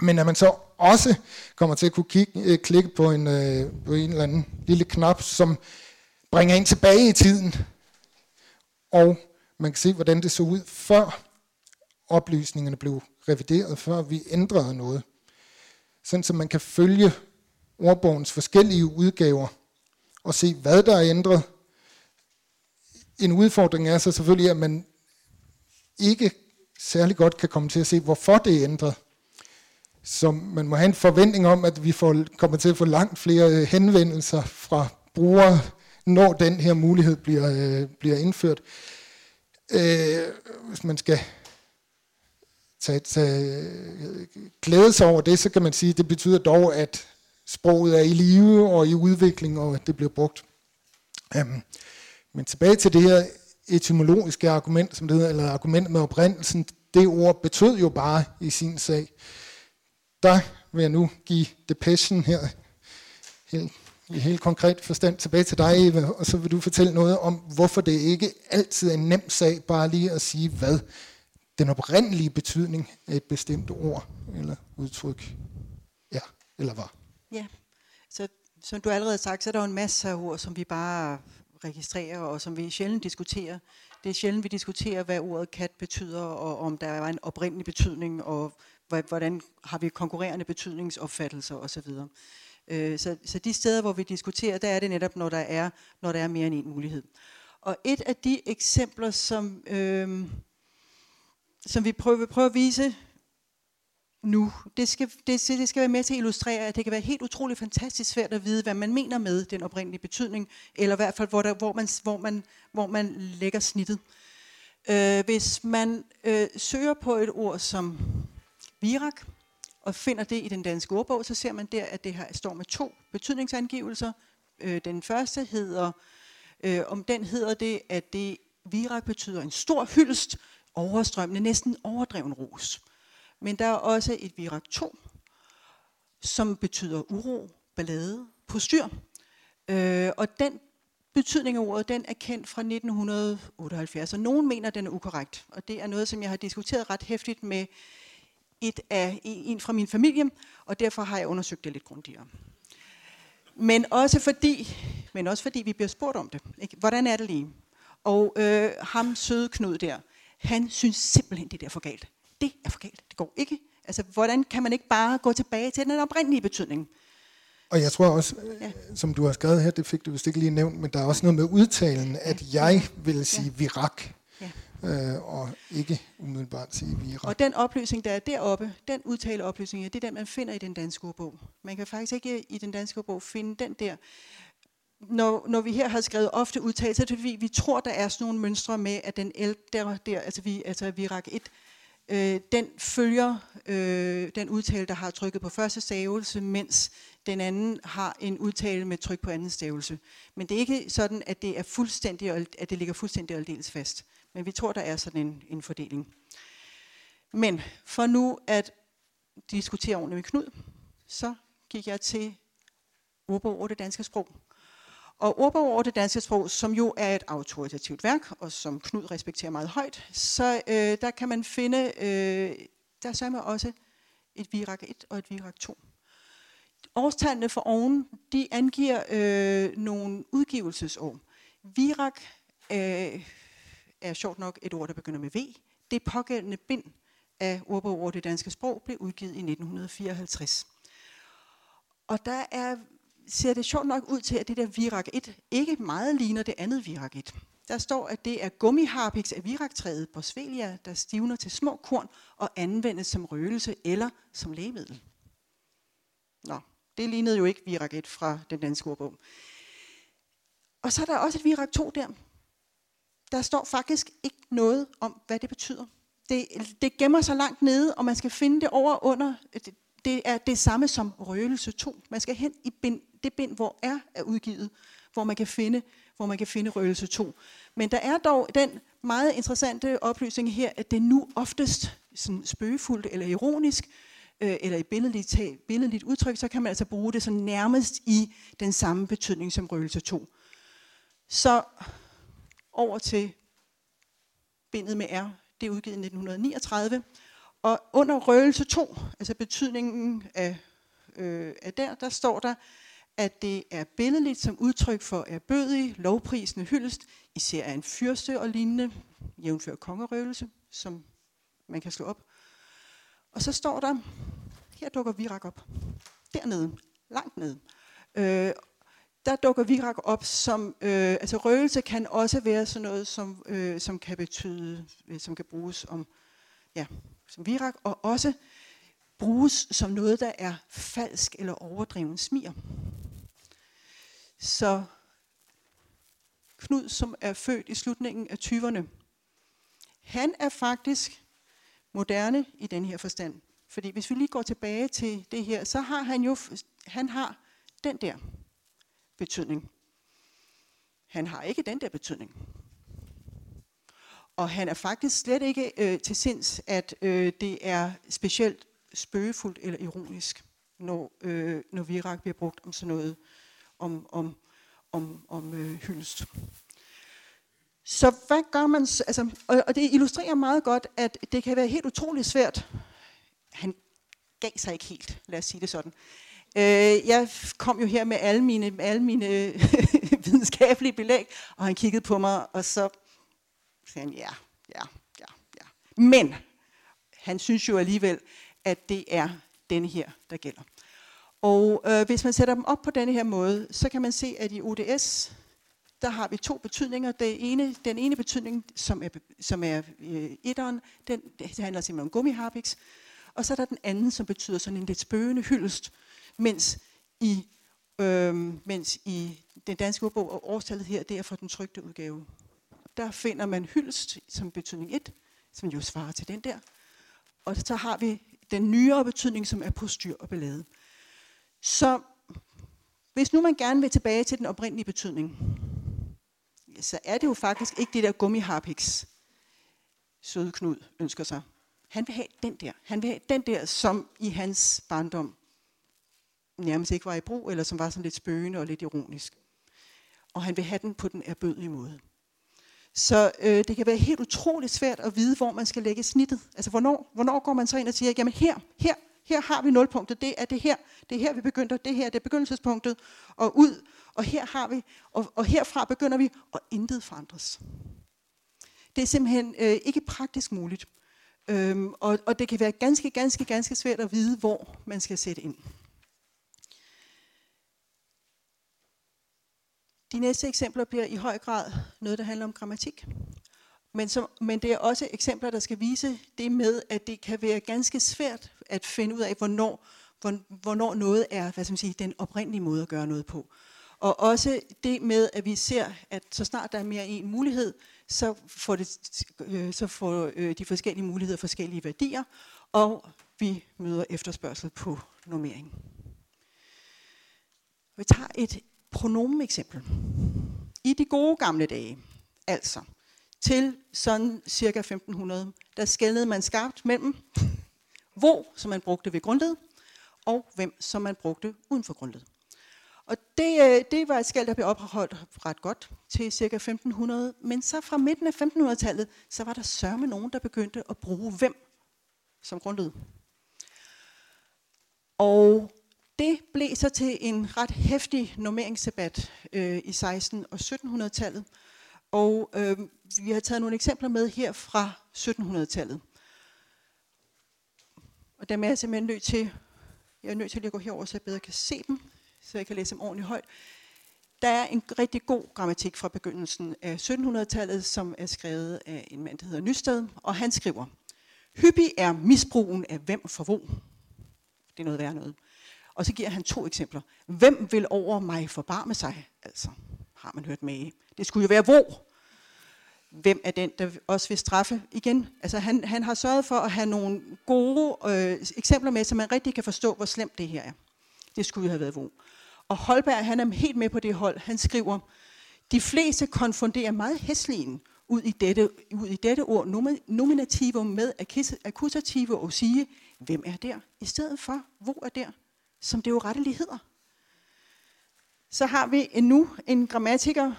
Men at man så også kommer til at kunne kigge, øh, klikke på en, øh, på en eller anden lille knap, som bringer en tilbage i tiden, og man kan se, hvordan det så ud før oplysningerne blev revideret, før vi ændrede noget. Sådan så man kan følge ordbogens forskellige udgaver og se, hvad der er ændret. En udfordring er så selvfølgelig, at man ikke særlig godt kan komme til at se, hvorfor det er ændret. Så man må have en forventning om, at vi får, kommer til at få langt flere øh, henvendelser fra brugere, når den her mulighed bliver, øh, bliver indført. Øh, hvis man skal tage, tage, glæde sig over det, så kan man sige, at det betyder dog, at sproget er i live og i udvikling, og at det bliver brugt. Um, men tilbage til det her etymologiske argument, som det hedder, eller argument med oprindelsen, det ord betød jo bare i sin sag. Der vil jeg nu give depression her helt, i helt konkret forstand tilbage til dig, Eva, og så vil du fortælle noget om, hvorfor det ikke altid er en nem sag bare lige at sige, hvad den oprindelige betydning af et bestemt ord eller udtryk er eller var. Ja, så som du allerede har sagt, så er der jo en masse af ord, som vi bare registrerer, og som vi sjældent diskuterer. Det er sjældent, vi diskuterer, hvad ordet kat betyder, og om der er en oprindelig betydning, og hvordan har vi konkurrerende betydningsopfattelser osv. Øh, så, så de steder, hvor vi diskuterer, der er det netop, når der er, når der er mere end en mulighed. Og et af de eksempler, som, øh, som vi prøver, prøver at vise nu, det skal, det, det skal være med til at illustrere, at det kan være helt utroligt fantastisk svært at vide, hvad man mener med den oprindelige betydning, eller i hvert fald, hvor, der, hvor, man, hvor, man, hvor man lægger snittet. Øh, hvis man øh, søger på et ord som virak, og finder det i den danske ordbog, så ser man der, at det her står med to betydningsangivelser. Øh, den første hedder, øh, om den hedder det, at det virak betyder en stor hyldest, overstrømmende, næsten overdreven ros. Men der er også et virak 2, som betyder uro, ballade, postyr. Øh, og den betydning af ordet, den er kendt fra 1978, og nogen mener, at den er ukorrekt. Og det er noget, som jeg har diskuteret ret hæftigt med et af, en fra min familie, og derfor har jeg undersøgt det lidt grundigere. Men også fordi, men også fordi vi bliver spurgt om det. Ikke? Hvordan er det lige? Og øh, ham søde Knud der, han synes simpelthen, det er for galt. Det er for galt. Det går ikke. Altså, hvordan kan man ikke bare gå tilbage til den oprindelige betydning? Og jeg tror også, ja. som du har skrevet her, det fik du vist ikke lige nævnt, men der er også noget med udtalen, at jeg vil sige virak. Øh, og ikke umiddelbart sige virak. Og den oplysning, der er deroppe, den udtaleoplysning, det er den, man finder i den danske ordbog. Man kan faktisk ikke i den danske ordbog finde den der. Når, når vi her har skrevet ofte udtale, så er det fordi, vi tror, der er sådan nogle mønstre med, at den ældre der, der altså, vi, altså vi rak 1, øh, den følger øh, den udtale, der har trykket på første stavelse, mens den anden har en udtale med tryk på anden stavelse. Men det er ikke sådan, at det er fuldstændig, at det ligger fuldstændig aldeles fast. Men vi tror, der er sådan en, en fordeling. Men for nu at diskutere ordentligt med Knud, så gik jeg til ordbog over det danske sprog. Og ordbog over det danske sprog, som jo er et autoritativt værk, og som Knud respekterer meget højt, så øh, der kan man finde, øh, der er også et virak 1 og et virak 2. Årstallene for oven, de angiver øh, nogle udgivelsesår. Virak øh, er sjovt nok et ord, der begynder med V. Det pågældende bind af ordbog over det danske sprog blev udgivet i 1954. Og der er, ser det sjovt nok ud til, at det der Virak 1 ikke meget ligner det andet Virak 1. Der står, at det er gummiharpix af viraktræet boswellia, der stivner til små korn og anvendes som røgelse eller som lægemiddel. Nå, det lignede jo ikke Virak 1 fra den danske ordbog. Og så er der også et Virak 2 der. Der står faktisk ikke noget om, hvad det betyder. Det, det gemmer sig langt nede, og man skal finde det over under. Det, det er det samme som røgelse 2. Man skal hen i bind, det bind, hvor R er udgivet, hvor man kan finde, hvor man kan finde røgelse 2. Men der er dog den meget interessante oplysning her, at det nu oftest sådan spøgefuldt eller ironisk øh, eller i billedligt, billedligt udtryk, så kan man altså bruge det så nærmest i den samme betydning som røgelse 2. Så over til bindet med R, det er udgivet i 1939. Og under røgelse 2, altså betydningen af, øh, af der, der står der, at det er billedligt som udtryk for erbødig, lovprisende hyldest, især af en fyrste og lignende, jævnfør kongerøvelse, som man kan slå op. Og så står der, her dukker Virak op. Dernede, langt nede. Øh, der dukker Virak op som, øh, altså røgelse kan også være sådan noget, som, øh, som kan betyde, øh, som kan bruges om, ja, som Virak, og også bruges som noget, der er falsk eller overdreven smier. Så Knud, som er født i slutningen af 20'erne, han er faktisk moderne i den her forstand. Fordi hvis vi lige går tilbage til det her, så har han jo han har den der betydning. Han har ikke den der betydning. Og han er faktisk slet ikke øh, til sinds, at øh, det er specielt spøgefuldt eller ironisk, når, øh, når virak bliver brugt om sådan noget, om, om, om, om øh, hyldest. Så hvad gør man? Altså, og, og det illustrerer meget godt, at det kan være helt utroligt svært. Han gav sig ikke helt, lad os sige det sådan. Øh, jeg kom jo her med alle mine, alle mine videnskabelige belæg, og han kiggede på mig, og så sagde han, ja, ja, ja, ja. Men han synes jo alligevel, at det er denne her, der gælder. Og øh, hvis man sætter dem op på denne her måde, så kan man se, at i ODS, der har vi to betydninger. Det ene, den ene betydning, som er, som er øh, etteren, den det handler simpelthen om gummiharpiks. Og så er der den anden, som betyder sådan en lidt spøgende hyldest, mens i, øh, mens i den danske ordbog og årstallet her, det er fra den trygte udgave. Der finder man hyldest som betydning 1, som jo svarer til den der. Og så har vi den nyere betydning, som er på styr og ballade. Så hvis nu man gerne vil tilbage til den oprindelige betydning, så er det jo faktisk ikke det der gummiharpiks, søde Knud ønsker sig. Han vil have den der. Han vil have den der, som i hans barndom nærmest ikke var i brug, eller som var sådan lidt spøgende og lidt ironisk. Og han vil have den på den erbødige måde. Så øh, det kan være helt utroligt svært at vide, hvor man skal lægge snittet. Altså, hvornår, hvornår går man så ind og siger, jamen her, her, her har vi nulpunktet, det er det her, det er her, vi begynder, det her, det er begyndelsespunktet, og ud, og her har vi, og, og herfra begynder vi, og intet forandres. Det er simpelthen øh, ikke praktisk muligt. Øhm, og, og det kan være ganske, ganske, ganske svært at vide, hvor man skal sætte ind. De næste eksempler bliver i høj grad noget, der handler om grammatik. Men, som, men det er også eksempler, der skal vise det med, at det kan være ganske svært at finde ud af, hvornår, hvornår noget er hvad skal man sige, den oprindelige måde at gøre noget på. Og også det med, at vi ser, at så snart der er mere en mulighed, så får, det, øh, så får øh, de forskellige muligheder forskellige værdier, og vi møder efterspørgsel på normering. Vi tager et pronomeneksempel. I de gode gamle dage, altså til sådan cirka 1500, der skældede man skarpt mellem hvor, som man brugte ved grundled, og hvem, som man brugte uden for grundled. Og det, øh, det var et skæld, der blev opholdt ret godt til ca. 1500. Men så fra midten af 1500-tallet, så var der sørme nogen, der begyndte at bruge hvem som grundlyd. Og det blev så til en ret hæftig normeringsdebat øh, i 16- og 1700-tallet. Og øh, vi har taget nogle eksempler med her fra 1700-tallet. Og dem er jeg simpelthen nødt til, jeg er nødt til at gå herover, så jeg bedre kan se dem så jeg kan læse dem ordentligt højt. Der er en rigtig god grammatik fra begyndelsen af 1700-tallet, som er skrevet af en mand, der hedder Nysted, og han skriver, Hyppig er misbrugen af hvem for hvor. Det er noget værd noget. Og så giver han to eksempler. Hvem vil over mig forbarme sig? Altså, har man hørt med. Det skulle jo være hvor. Hvem er den, der også vil straffe? Igen, altså han, han har sørget for at have nogle gode øh, eksempler med, så man rigtig kan forstå, hvor slemt det her er. Det skulle jo have været hvor. Og Holberg, han er helt med på det hold. Han skriver, de fleste konfunderer meget hæslingen ud i dette, ud i dette ord nominativum med akkusative og sige, hvem er der, i stedet for, hvor er der, som det jo retteligt hedder. Så har vi endnu en grammatiker,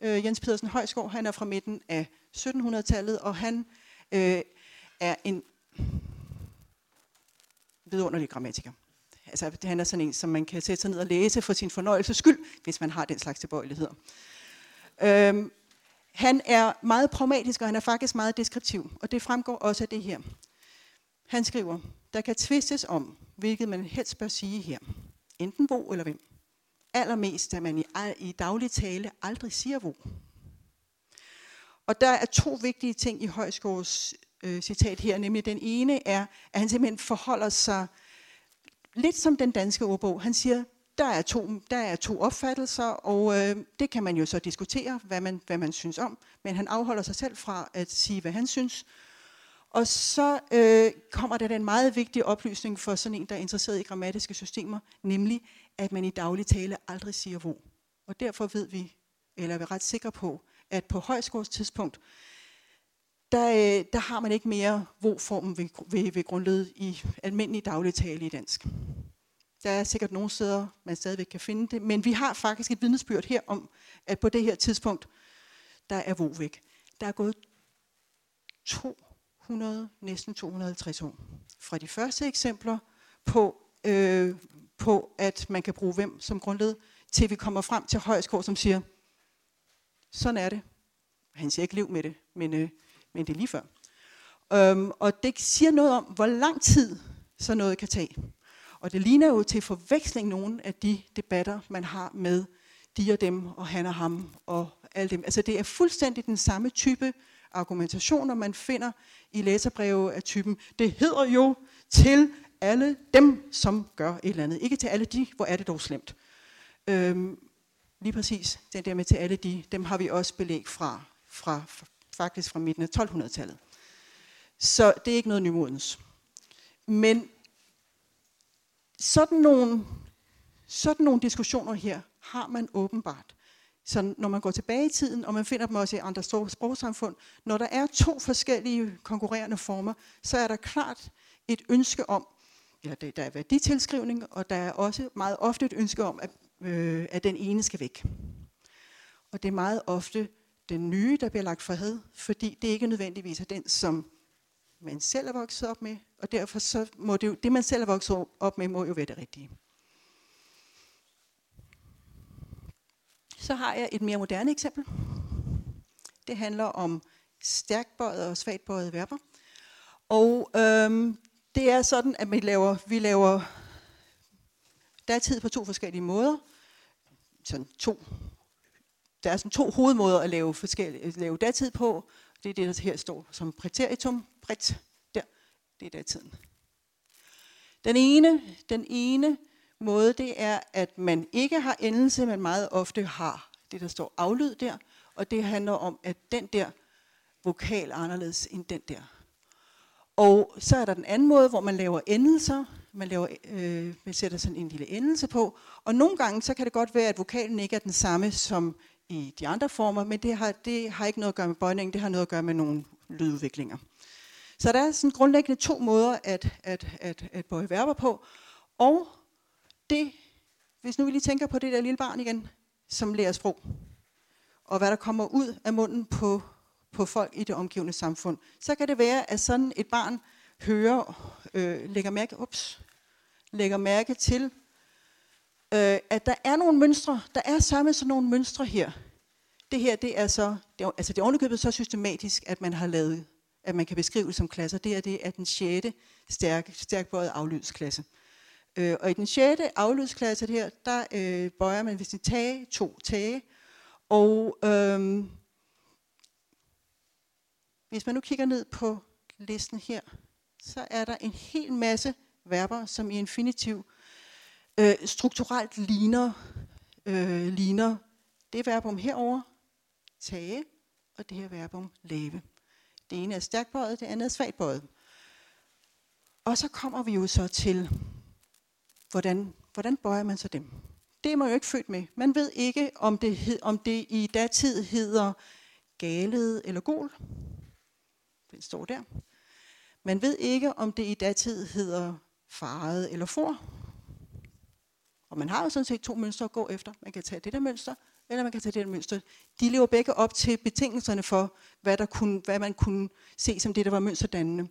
øh, Jens Pedersen Højskov, han er fra midten af 1700-tallet, og han øh, er en vidunderlig grammatiker. Altså, det han er sådan en, som man kan sætte sig ned og læse for sin fornøjelses skyld, hvis man har den slags tilbøjeligheder. Øhm, han er meget pragmatisk, og han er faktisk meget deskriptiv, og det fremgår også af det her. Han skriver, der kan tvistes om, hvilket man helst bør sige her. Enten hvor eller hvem. Allermest, da man i, i daglig tale aldrig siger hvor. Og der er to vigtige ting i Højsgaards øh, citat her, nemlig den ene er, at han simpelthen forholder sig lidt som den danske ordbog. Han siger, der er to, der er to opfattelser, og øh, det kan man jo så diskutere, hvad man, hvad man synes om. Men han afholder sig selv fra at sige, hvad han synes. Og så øh, kommer der den meget vigtige oplysning for sådan en, der er interesseret i grammatiske systemer, nemlig at man i daglig tale aldrig siger hvor. Og derfor ved vi, eller er vi ret sikre på, at på højskolestidspunkt, der, øh, der har man ikke mere hvor-formen ved, ved, ved grundledet i almindelig daglig tale i dansk. Der er sikkert nogle steder, man stadigvæk kan finde det, men vi har faktisk et vidnesbyrd her om, at på det her tidspunkt, der er hvor væk. Der er gået 200, næsten 250 år fra de første eksempler på, øh, på at man kan bruge hvem som grundled, til vi kommer frem til Højskår, som siger, sådan er det. Han siger ikke liv med det, men øh, men det er lige før. Øhm, og det siger noget om, hvor lang tid så noget kan tage. Og det ligner jo til forveksling nogle af de debatter, man har med de og dem, og han og ham, og alle dem. Altså det er fuldstændig den samme type argumentationer, man finder i læserbreve af typen, det hedder jo til alle dem, som gør et eller andet. Ikke til alle de, hvor er det dog slemt. Øhm, lige præcis den der med til alle de, dem har vi også belæg fra, fra faktisk fra midten af 1200-tallet. Så det er ikke noget nymodens. Men sådan nogle, sådan nogle diskussioner her har man åbenbart. Så når man går tilbage i tiden, og man finder dem også i andre store sprogsamfund, når der er to forskellige konkurrerende former, så er der klart et ønske om, ja, der er værditilskrivning, og der er også meget ofte et ønske om, at, øh, at den ene skal væk. Og det er meget ofte den nye, der bliver lagt for had, fordi det ikke nødvendigvis er den, som man selv er vokset op med, og derfor så må det jo, det man selv er vokset op med, må jo være det rigtige. Så har jeg et mere moderne eksempel. Det handler om stærkbøjet og svagtbøjet verber. Og øhm, det er sådan, at vi laver, vi laver datid på to forskellige måder. Sådan to, der er sådan to hovedmåder at lave, forskellige, øh, lave datid på. Det er det, der her står som præteritum. Præt, der, det er datiden. Den ene, den ene måde, det er, at man ikke har endelse, men meget ofte har det, der står aflyd der. Og det handler om, at den der vokal er anderledes end den der. Og så er der den anden måde, hvor man laver endelser. Man, laver, øh, man sætter sådan en lille endelse på. Og nogle gange, så kan det godt være, at vokalen ikke er den samme som i de andre former, men det har, det har ikke noget at gøre med bøjningen, det har noget at gøre med nogle lydudviklinger. Så der er sådan grundlæggende to måder at, at, at, at bøje verber på. Og det, hvis nu vi lige tænker på det der lille barn igen, som lærer sprog, og hvad der kommer ud af munden på på folk i det omgivende samfund, så kan det være, at sådan et barn hører, øh, lægger, mærke, ups, lægger mærke til, øh, at der er nogle mønstre, der er samme sådan nogle mønstre her. Det her, det er så, det er, altså det er ovenikøbet så systematisk, at man har lavet, at man kan beskrive det som klasser. Det er det er den sjette stærk, stærkbøjet aflydsklasse. Øh, og i den sjette aflydsklasse her, der øh, bøjer man ved sin tage, to tage, og øh, hvis man nu kigger ned på listen her, så er der en hel masse verber, som i infinitiv øh, strukturelt ligner, øh, ligner det verbum herover, tage, og det her verbum lave. Det ene er stærkbøjet, det andet er svagbøjet. Og så kommer vi jo så til, hvordan, hvordan bøjer man så dem? Det er man jo ikke født med. Man ved ikke, om det, hed, om det i datid hedder galet eller gol. Den står der. Man ved ikke, om det i datid hedder faret eller for. Og man har jo sådan set to mønstre at gå efter. Man kan tage det der mønster, eller man kan tage det der mønster. De lever begge op til betingelserne for, hvad, der kunne, hvad man kunne se som det, der var mønsterdannende.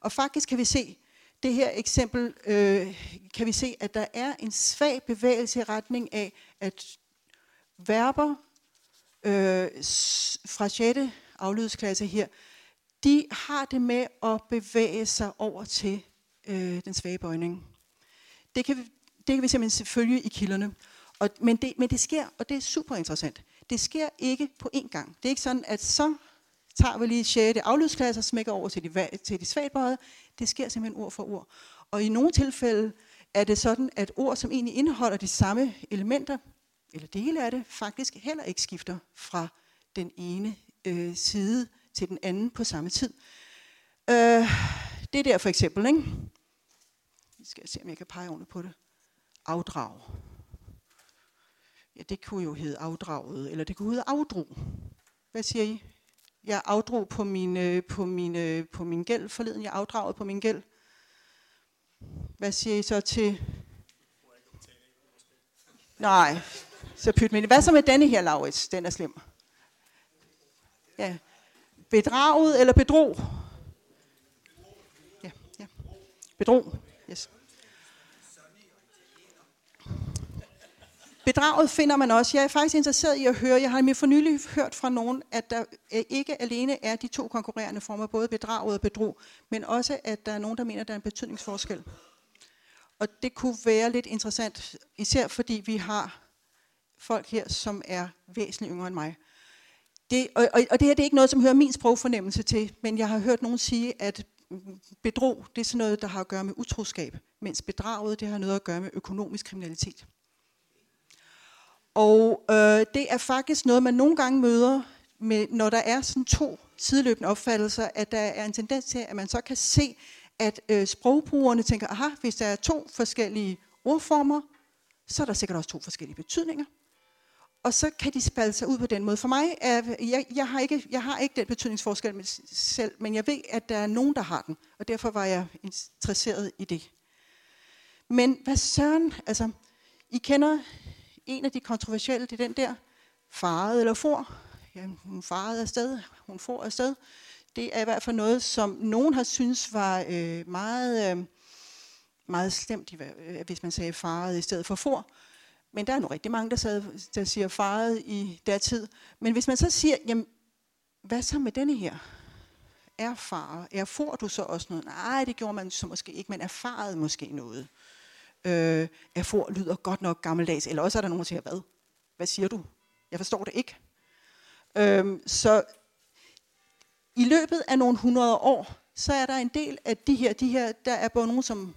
Og faktisk kan vi se, det her eksempel, øh, kan vi se, at der er en svag bevægelse i retning af, at verber øh, fra 6. aflydsklasse her de har det med at bevæge sig over til øh, den svage bøjning. Det kan, vi, det kan vi simpelthen følge i kilderne. Og, men, det, men det sker, og det er super interessant, det sker ikke på én gang. Det er ikke sådan, at så tager vi lige 6. aflydsklasse og smækker over til de, til de svagbøjede. Det sker simpelthen ord for ord. Og i nogle tilfælde er det sådan, at ord, som egentlig indeholder de samme elementer, eller dele af det, faktisk heller ikke skifter fra den ene øh, side til den anden på samme tid. Øh, det der for eksempel, ikke? Nu skal jeg se, om jeg kan pege ordentligt på det. Afdrag. Ja, det kunne jo hedde afdraget, eller det kunne hedde afdrog. Hvad siger I? Jeg afdrog på min, øh, på min, øh, på min gæld forleden. Jeg afdraget på min gæld. Hvad siger I så til? Nej, så pyt med det. Hvad så med denne her, Laurits? Den er slem. Ja, Bedraget eller bedrog? Ja, ja. Bedrog, yes. Bedraget finder man også. Jeg er faktisk interesseret i at høre, jeg har med for nylig hørt fra nogen, at der øh, ikke alene er de to konkurrerende former, både bedraget og bedrog, men også at der er nogen, der mener, at der er en betydningsforskel. Og det kunne være lidt interessant, især fordi vi har folk her, som er væsentligt yngre end mig. Det, og, og, og det her det er ikke noget, som hører min sprogfornemmelse til, men jeg har hørt nogen sige, at bedrog, det er sådan noget, der har at gøre med utroskab, mens bedraget, det har noget at gøre med økonomisk kriminalitet. Og øh, det er faktisk noget, man nogle gange møder, med, når der er sådan to sideløbende opfattelser, at der er en tendens til, at man så kan se, at øh, sprogbrugerne tænker, aha, hvis der er to forskellige ordformer, så er der sikkert også to forskellige betydninger. Og så kan de spalde sig ud på den måde. For mig, er, jeg, jeg, har ikke, jeg har ikke den betydningsforskel med selv, men jeg ved, at der er nogen, der har den. Og derfor var jeg interesseret i det. Men hvad søren, altså, I kender en af de kontroversielle, det er den der, faret eller for. Jamen, hun farede afsted, hun for afsted. Det er i hvert fald noget, som nogen har synes var øh, meget, øh, meget slemt, øh, hvis man sagde faret i stedet for for. Men der er nu rigtig mange, der, sad, der siger faret i tid. Men hvis man så siger, jamen, hvad så med denne her? Er far, erfor du så også noget? Nej, det gjorde man så måske ikke, men erfaret måske noget. Øh, afor lyder godt nok gammeldags, eller også er der nogen, der siger, hvad? Hvad siger du? Jeg forstår det ikke. Øh, så i løbet af nogle hundrede år, så er der en del af de her, de her der er både nogen, som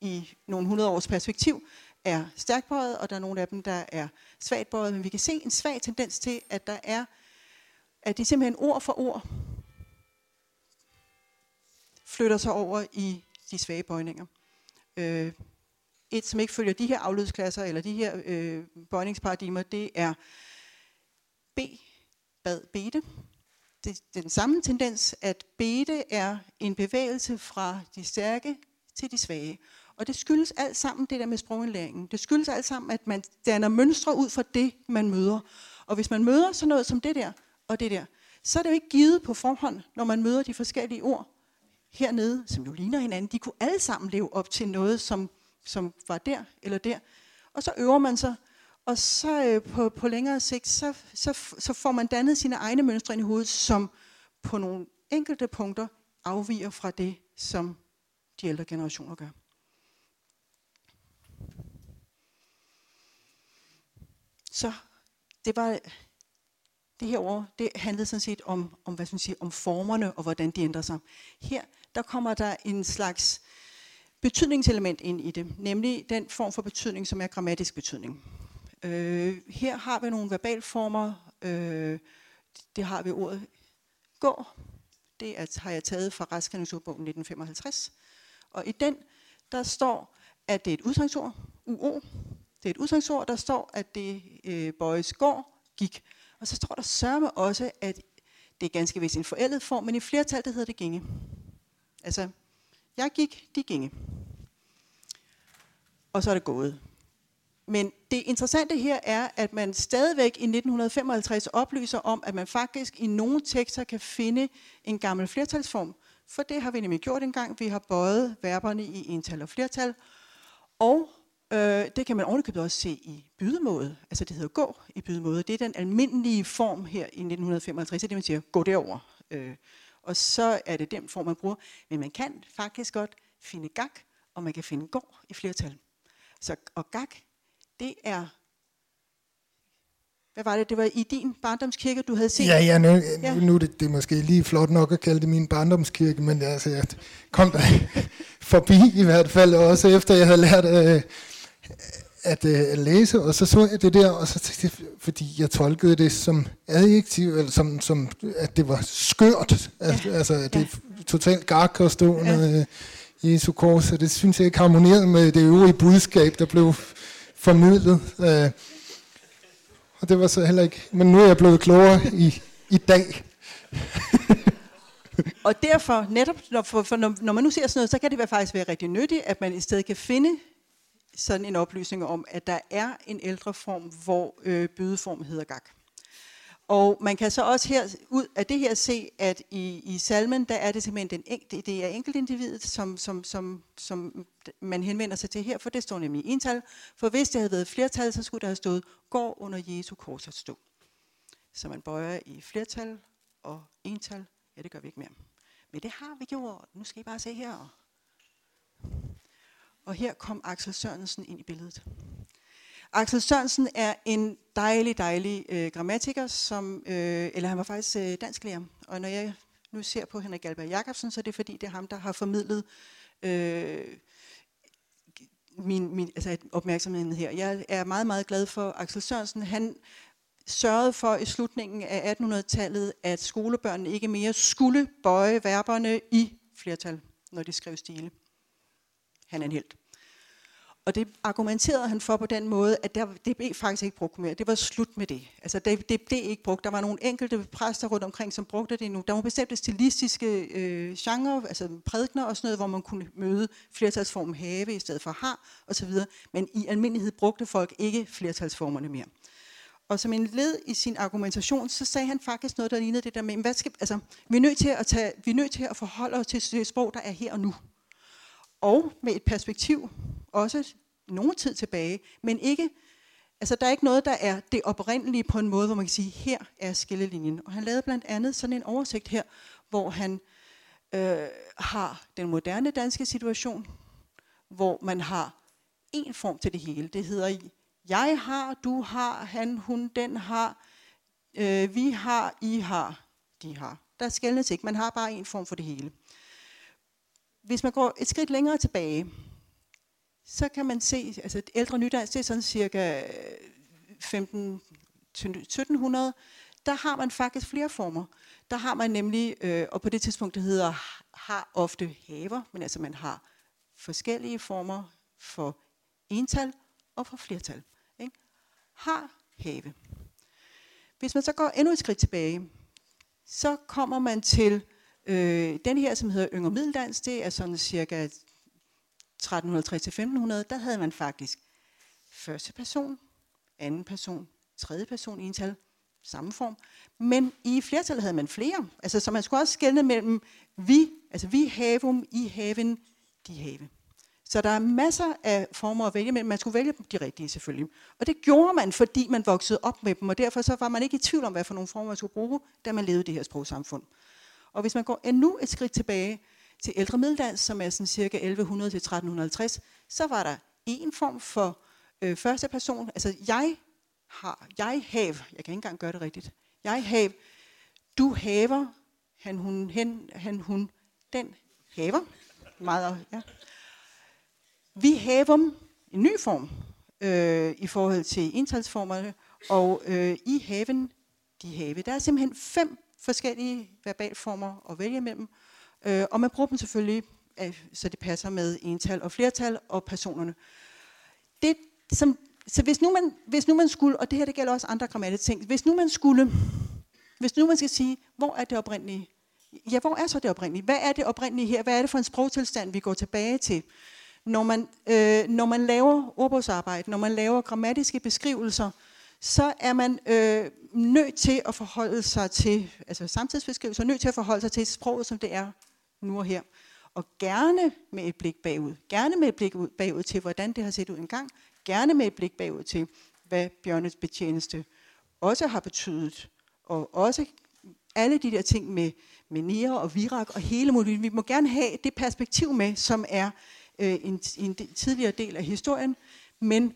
i nogle hundrede års perspektiv er stærkt bøjet, og der er nogle af dem, der er svagt bøjet, men vi kan se en svag tendens til, at der er, at de simpelthen ord for ord flytter sig over i de svage bøjninger. Øh, et, som ikke følger de her afledsklasser, eller de her øh, bøjningsparadigmer, det er B, bad, bete. Det er den samme tendens, at bete er en bevægelse fra de stærke til de svage. Og det skyldes alt sammen det der med sprogindlæringen. Det skyldes alt sammen, at man danner mønstre ud fra det, man møder. Og hvis man møder sådan noget som det der og det der, så er det jo ikke givet på forhånd, når man møder de forskellige ord hernede, som jo ligner hinanden. De kunne alle sammen leve op til noget, som, som var der eller der. Og så øver man sig, og så øh, på, på længere sigt, så, så, så får man dannet sine egne mønstre ind i hovedet, som på nogle enkelte punkter afviger fra det, som de ældre generationer gør. Så det var det her år, det handlede sådan set om, om, hvad skal man sige, om formerne og hvordan de ændrer sig. Her der kommer der en slags betydningselement ind i det, nemlig den form for betydning, som er grammatisk betydning. Øh, her har vi nogle verbalformer. Øh, det har vi ordet gå. Det er, har jeg taget fra Retskendelsordbogen 1955. Og i den, der står, at det er et udtryksord, UO, det er et udtryksord, der står, at det øh, bøjes går, gik. Og så står der sørme også, at det er ganske vist en forældet form, men i flertal, det hedder det ginge. Altså, jeg gik, de ginge. Og så er det gået. Men det interessante her er, at man stadigvæk i 1955 oplyser om, at man faktisk i nogle tekster kan finde en gammel flertalsform. For det har vi nemlig gjort engang. Vi har bøjet verberne i ental og flertal. Og Øh, det kan man ovenikøbet også se i bydemåde. Altså det hedder gå i bydemåde. Det er den almindelige form her i 1955. Det er det, man siger, gå derover. Øh, og så er det den form, man bruger. Men man kan faktisk godt finde gak, og man kan finde går i flertal. Så, og gak, det er hvad var det? Det var i din barndomskirke, du havde set? Ja, ja, nu, ja. nu er det, det er måske lige flot nok at kalde det min barndomskirke, men altså, jeg kom der forbi i hvert fald, også efter jeg havde lært øh, at øh, læse, og så så jeg det der, og så tænkte jeg, fordi jeg tolkede det som adjektiv, eller som, som at det var skørt, altså, ja. altså at det er totalt gark og stående ja. øh, Jesu kors, og det synes jeg ikke harmonerede med det øvrige budskab, der blev formidlet. Øh, og det var så heller ikke, men nu er jeg blevet klogere i, i dag. og derfor, netop når, for, for når, når man nu ser sådan noget, så kan det være faktisk være rigtig nyttigt, at man i stedet kan finde sådan en oplysning om, at der er en ældre form, hvor øh, bødeform hedder gak. Og man kan så også her ud af det her se, at i, i salmen, der er det simpelthen den, det, det er enkeltindividet, som, som, som, som man henvender sig til her, for det står nemlig i ental. For hvis det havde været flertal, så skulle der have stået, går under Jesu kors at stå. Så man bøjer i flertal og ental. Ja, det gør vi ikke mere. Men det har vi gjort. Nu skal I bare se her. Og her kom Axel Sørensen ind i billedet. Axel Sørensen er en dejlig, dejlig øh, grammatiker, som, øh, eller han var faktisk øh, dansklærer. Og når jeg nu ser på Henrik Albert Jacobsen, så er det fordi, det er ham, der har formidlet øh, min, min, altså opmærksomheden her. Jeg er meget, meget glad for Axel Sørensen. Han sørgede for i slutningen af 1800-tallet, at skolebørnene ikke mere skulle bøje verberne i flertal, når de skrev stile. Han er en helt. Og det argumenterede han for på den måde, at der, det blev faktisk ikke brugt mere. Det var slut med det. Altså det, det blev ikke brugt. Der var nogle enkelte præster rundt omkring, som brugte det nu. Der var bestemte stilistiske øh, genre, altså prædikner og sådan noget, hvor man kunne møde flertalsformen have i stedet for har osv. Men i almindelighed brugte folk ikke flertalsformerne mere. Og som en led i sin argumentation, så sagde han faktisk noget, der lignede det der med, hvad skal, altså, vi, er nødt til at tage, vi er nødt til at forholde os til det sprog, der er her og nu. Og med et perspektiv, også nogen tid tilbage, men ikke, altså der er ikke noget, der er det oprindelige på en måde, hvor man kan sige, her er skillelinjen. Og han lavede blandt andet sådan en oversigt her, hvor han øh, har den moderne danske situation, hvor man har en form til det hele. Det hedder jeg har, du har, han, hun, den har, øh, vi har, I har, de har. Der skældnes ikke, man har bare en form for det hele. Hvis man går et skridt længere tilbage, så kan man se, altså ældre nydansk, det er sådan cirka øh, 15 1700, der har man faktisk flere former. Der har man nemlig, øh, og på det tidspunkt det hedder, har ofte haver, men altså man har forskellige former for ental og for flertal. Ikke? Har have. Hvis man så går endnu et skridt tilbage, så kommer man til øh, den her, som hedder Yngre Middeldans. Det er sådan cirka 1360-1500. Der havde man faktisk første person, anden person, tredje person i ental, samme form. Men i flertallet havde man flere. Altså, så man skulle også skelne mellem vi, altså vi havum, i haven, de have. Så der er masser af former at vælge, men man skulle vælge de rigtige selvfølgelig. Og det gjorde man, fordi man voksede op med dem, og derfor så var man ikke i tvivl om, hvad for nogle former man skulle bruge, da man levede det her sprogsamfund. Og hvis man går endnu et skridt tilbage til ældre middeldans, som er sådan cirka 1100 til 1350, så var der en form for øh, første person, altså jeg har, jeg have, jeg kan ikke engang gøre det rigtigt, jeg have, du haver, han, hun, hen, han, hun, den haver, meget, ja. Vi haver en ny form øh, i forhold til entalsformerne, og øh, i haven, de have. Der er simpelthen fem forskellige verbalformer at vælge mellem, øh, og man bruger dem selvfølgelig, øh, så det passer med ental og flertal og personerne. Det, som, så hvis nu, man, hvis nu man skulle, og det her det gælder også andre grammatiske ting, hvis nu man skulle, hvis nu man skal sige, hvor er det oprindelige? Ja, hvor er så det oprindelige? Hvad er det oprindelige her? Hvad er det for en sprogtilstand, vi går tilbage til? Når man, øh, når man laver ordbogsarbejde, når man laver grammatiske beskrivelser, så er man øh, nødt til at forholde sig til, altså samtidsbeskrivelser, nødt til at forholde sig til sproget, som det er nu og her. Og gerne med et blik bagud. Gerne med et blik bagud til, hvordan det har set ud engang. Gerne med et blik bagud til, hvad Bjørnes betjeneste også har betydet. Og også alle de der ting med, med Nera og Virak og hele muligheden. Vi må gerne have det perspektiv med, som er øh, en, en tidligere del af historien. Men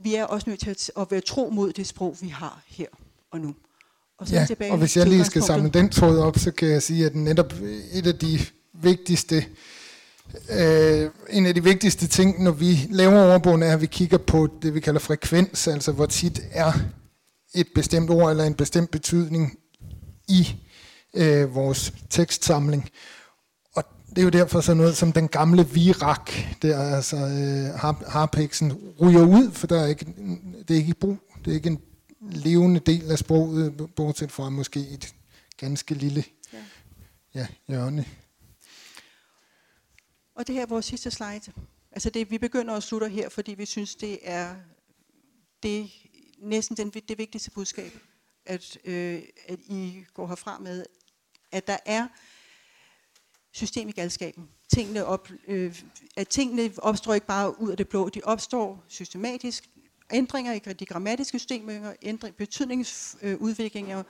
vi er også nødt til at, at være tro mod det sprog, vi har her og nu. Og, så ja, tilbage og hvis jeg lige skal samle den tråd op, så kan jeg sige, at netop et af de vigtigste øh, en af de vigtigste ting, når vi laver ordbogen, er, at vi kigger på det, vi kalder frekvens, altså hvor tit er et bestemt ord eller en bestemt betydning i øh, vores tekstsamling. Og det er jo derfor så noget som den gamle virak, der altså øh, harpeksen, ryger ud, for der er ikke, det er ikke i brug. Det er ikke en levende del af sproget, bortset fra måske et ganske lille ja. Ja, hjørne. Og det her er vores sidste slide. Altså det, vi begynder og slutter her, fordi vi synes, det er det, næsten den, det vigtigste budskab, at, øh, at I går herfra med, at der er system i galskaben. Tingene, op, øh, at tingene opstår ikke bare ud af det blå, de opstår systematisk. Ændringer i de grammatiske systemer, ændring, betydningsudviklinger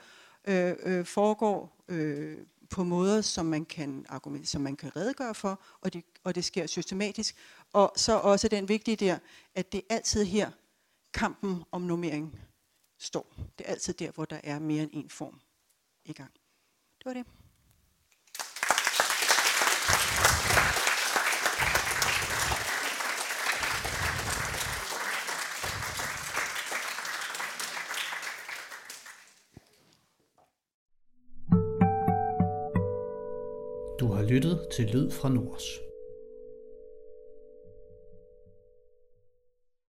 øh, øh, foregår øh, på måder, som man kan argumentere, som man kan redegøre for, og det, og det sker systematisk. Og så også den vigtige der, at det altid her, kampen om normering står. Det er altid der, hvor der er mere end en form i gang. Det var det. Lyttet til Lyd fra Nords.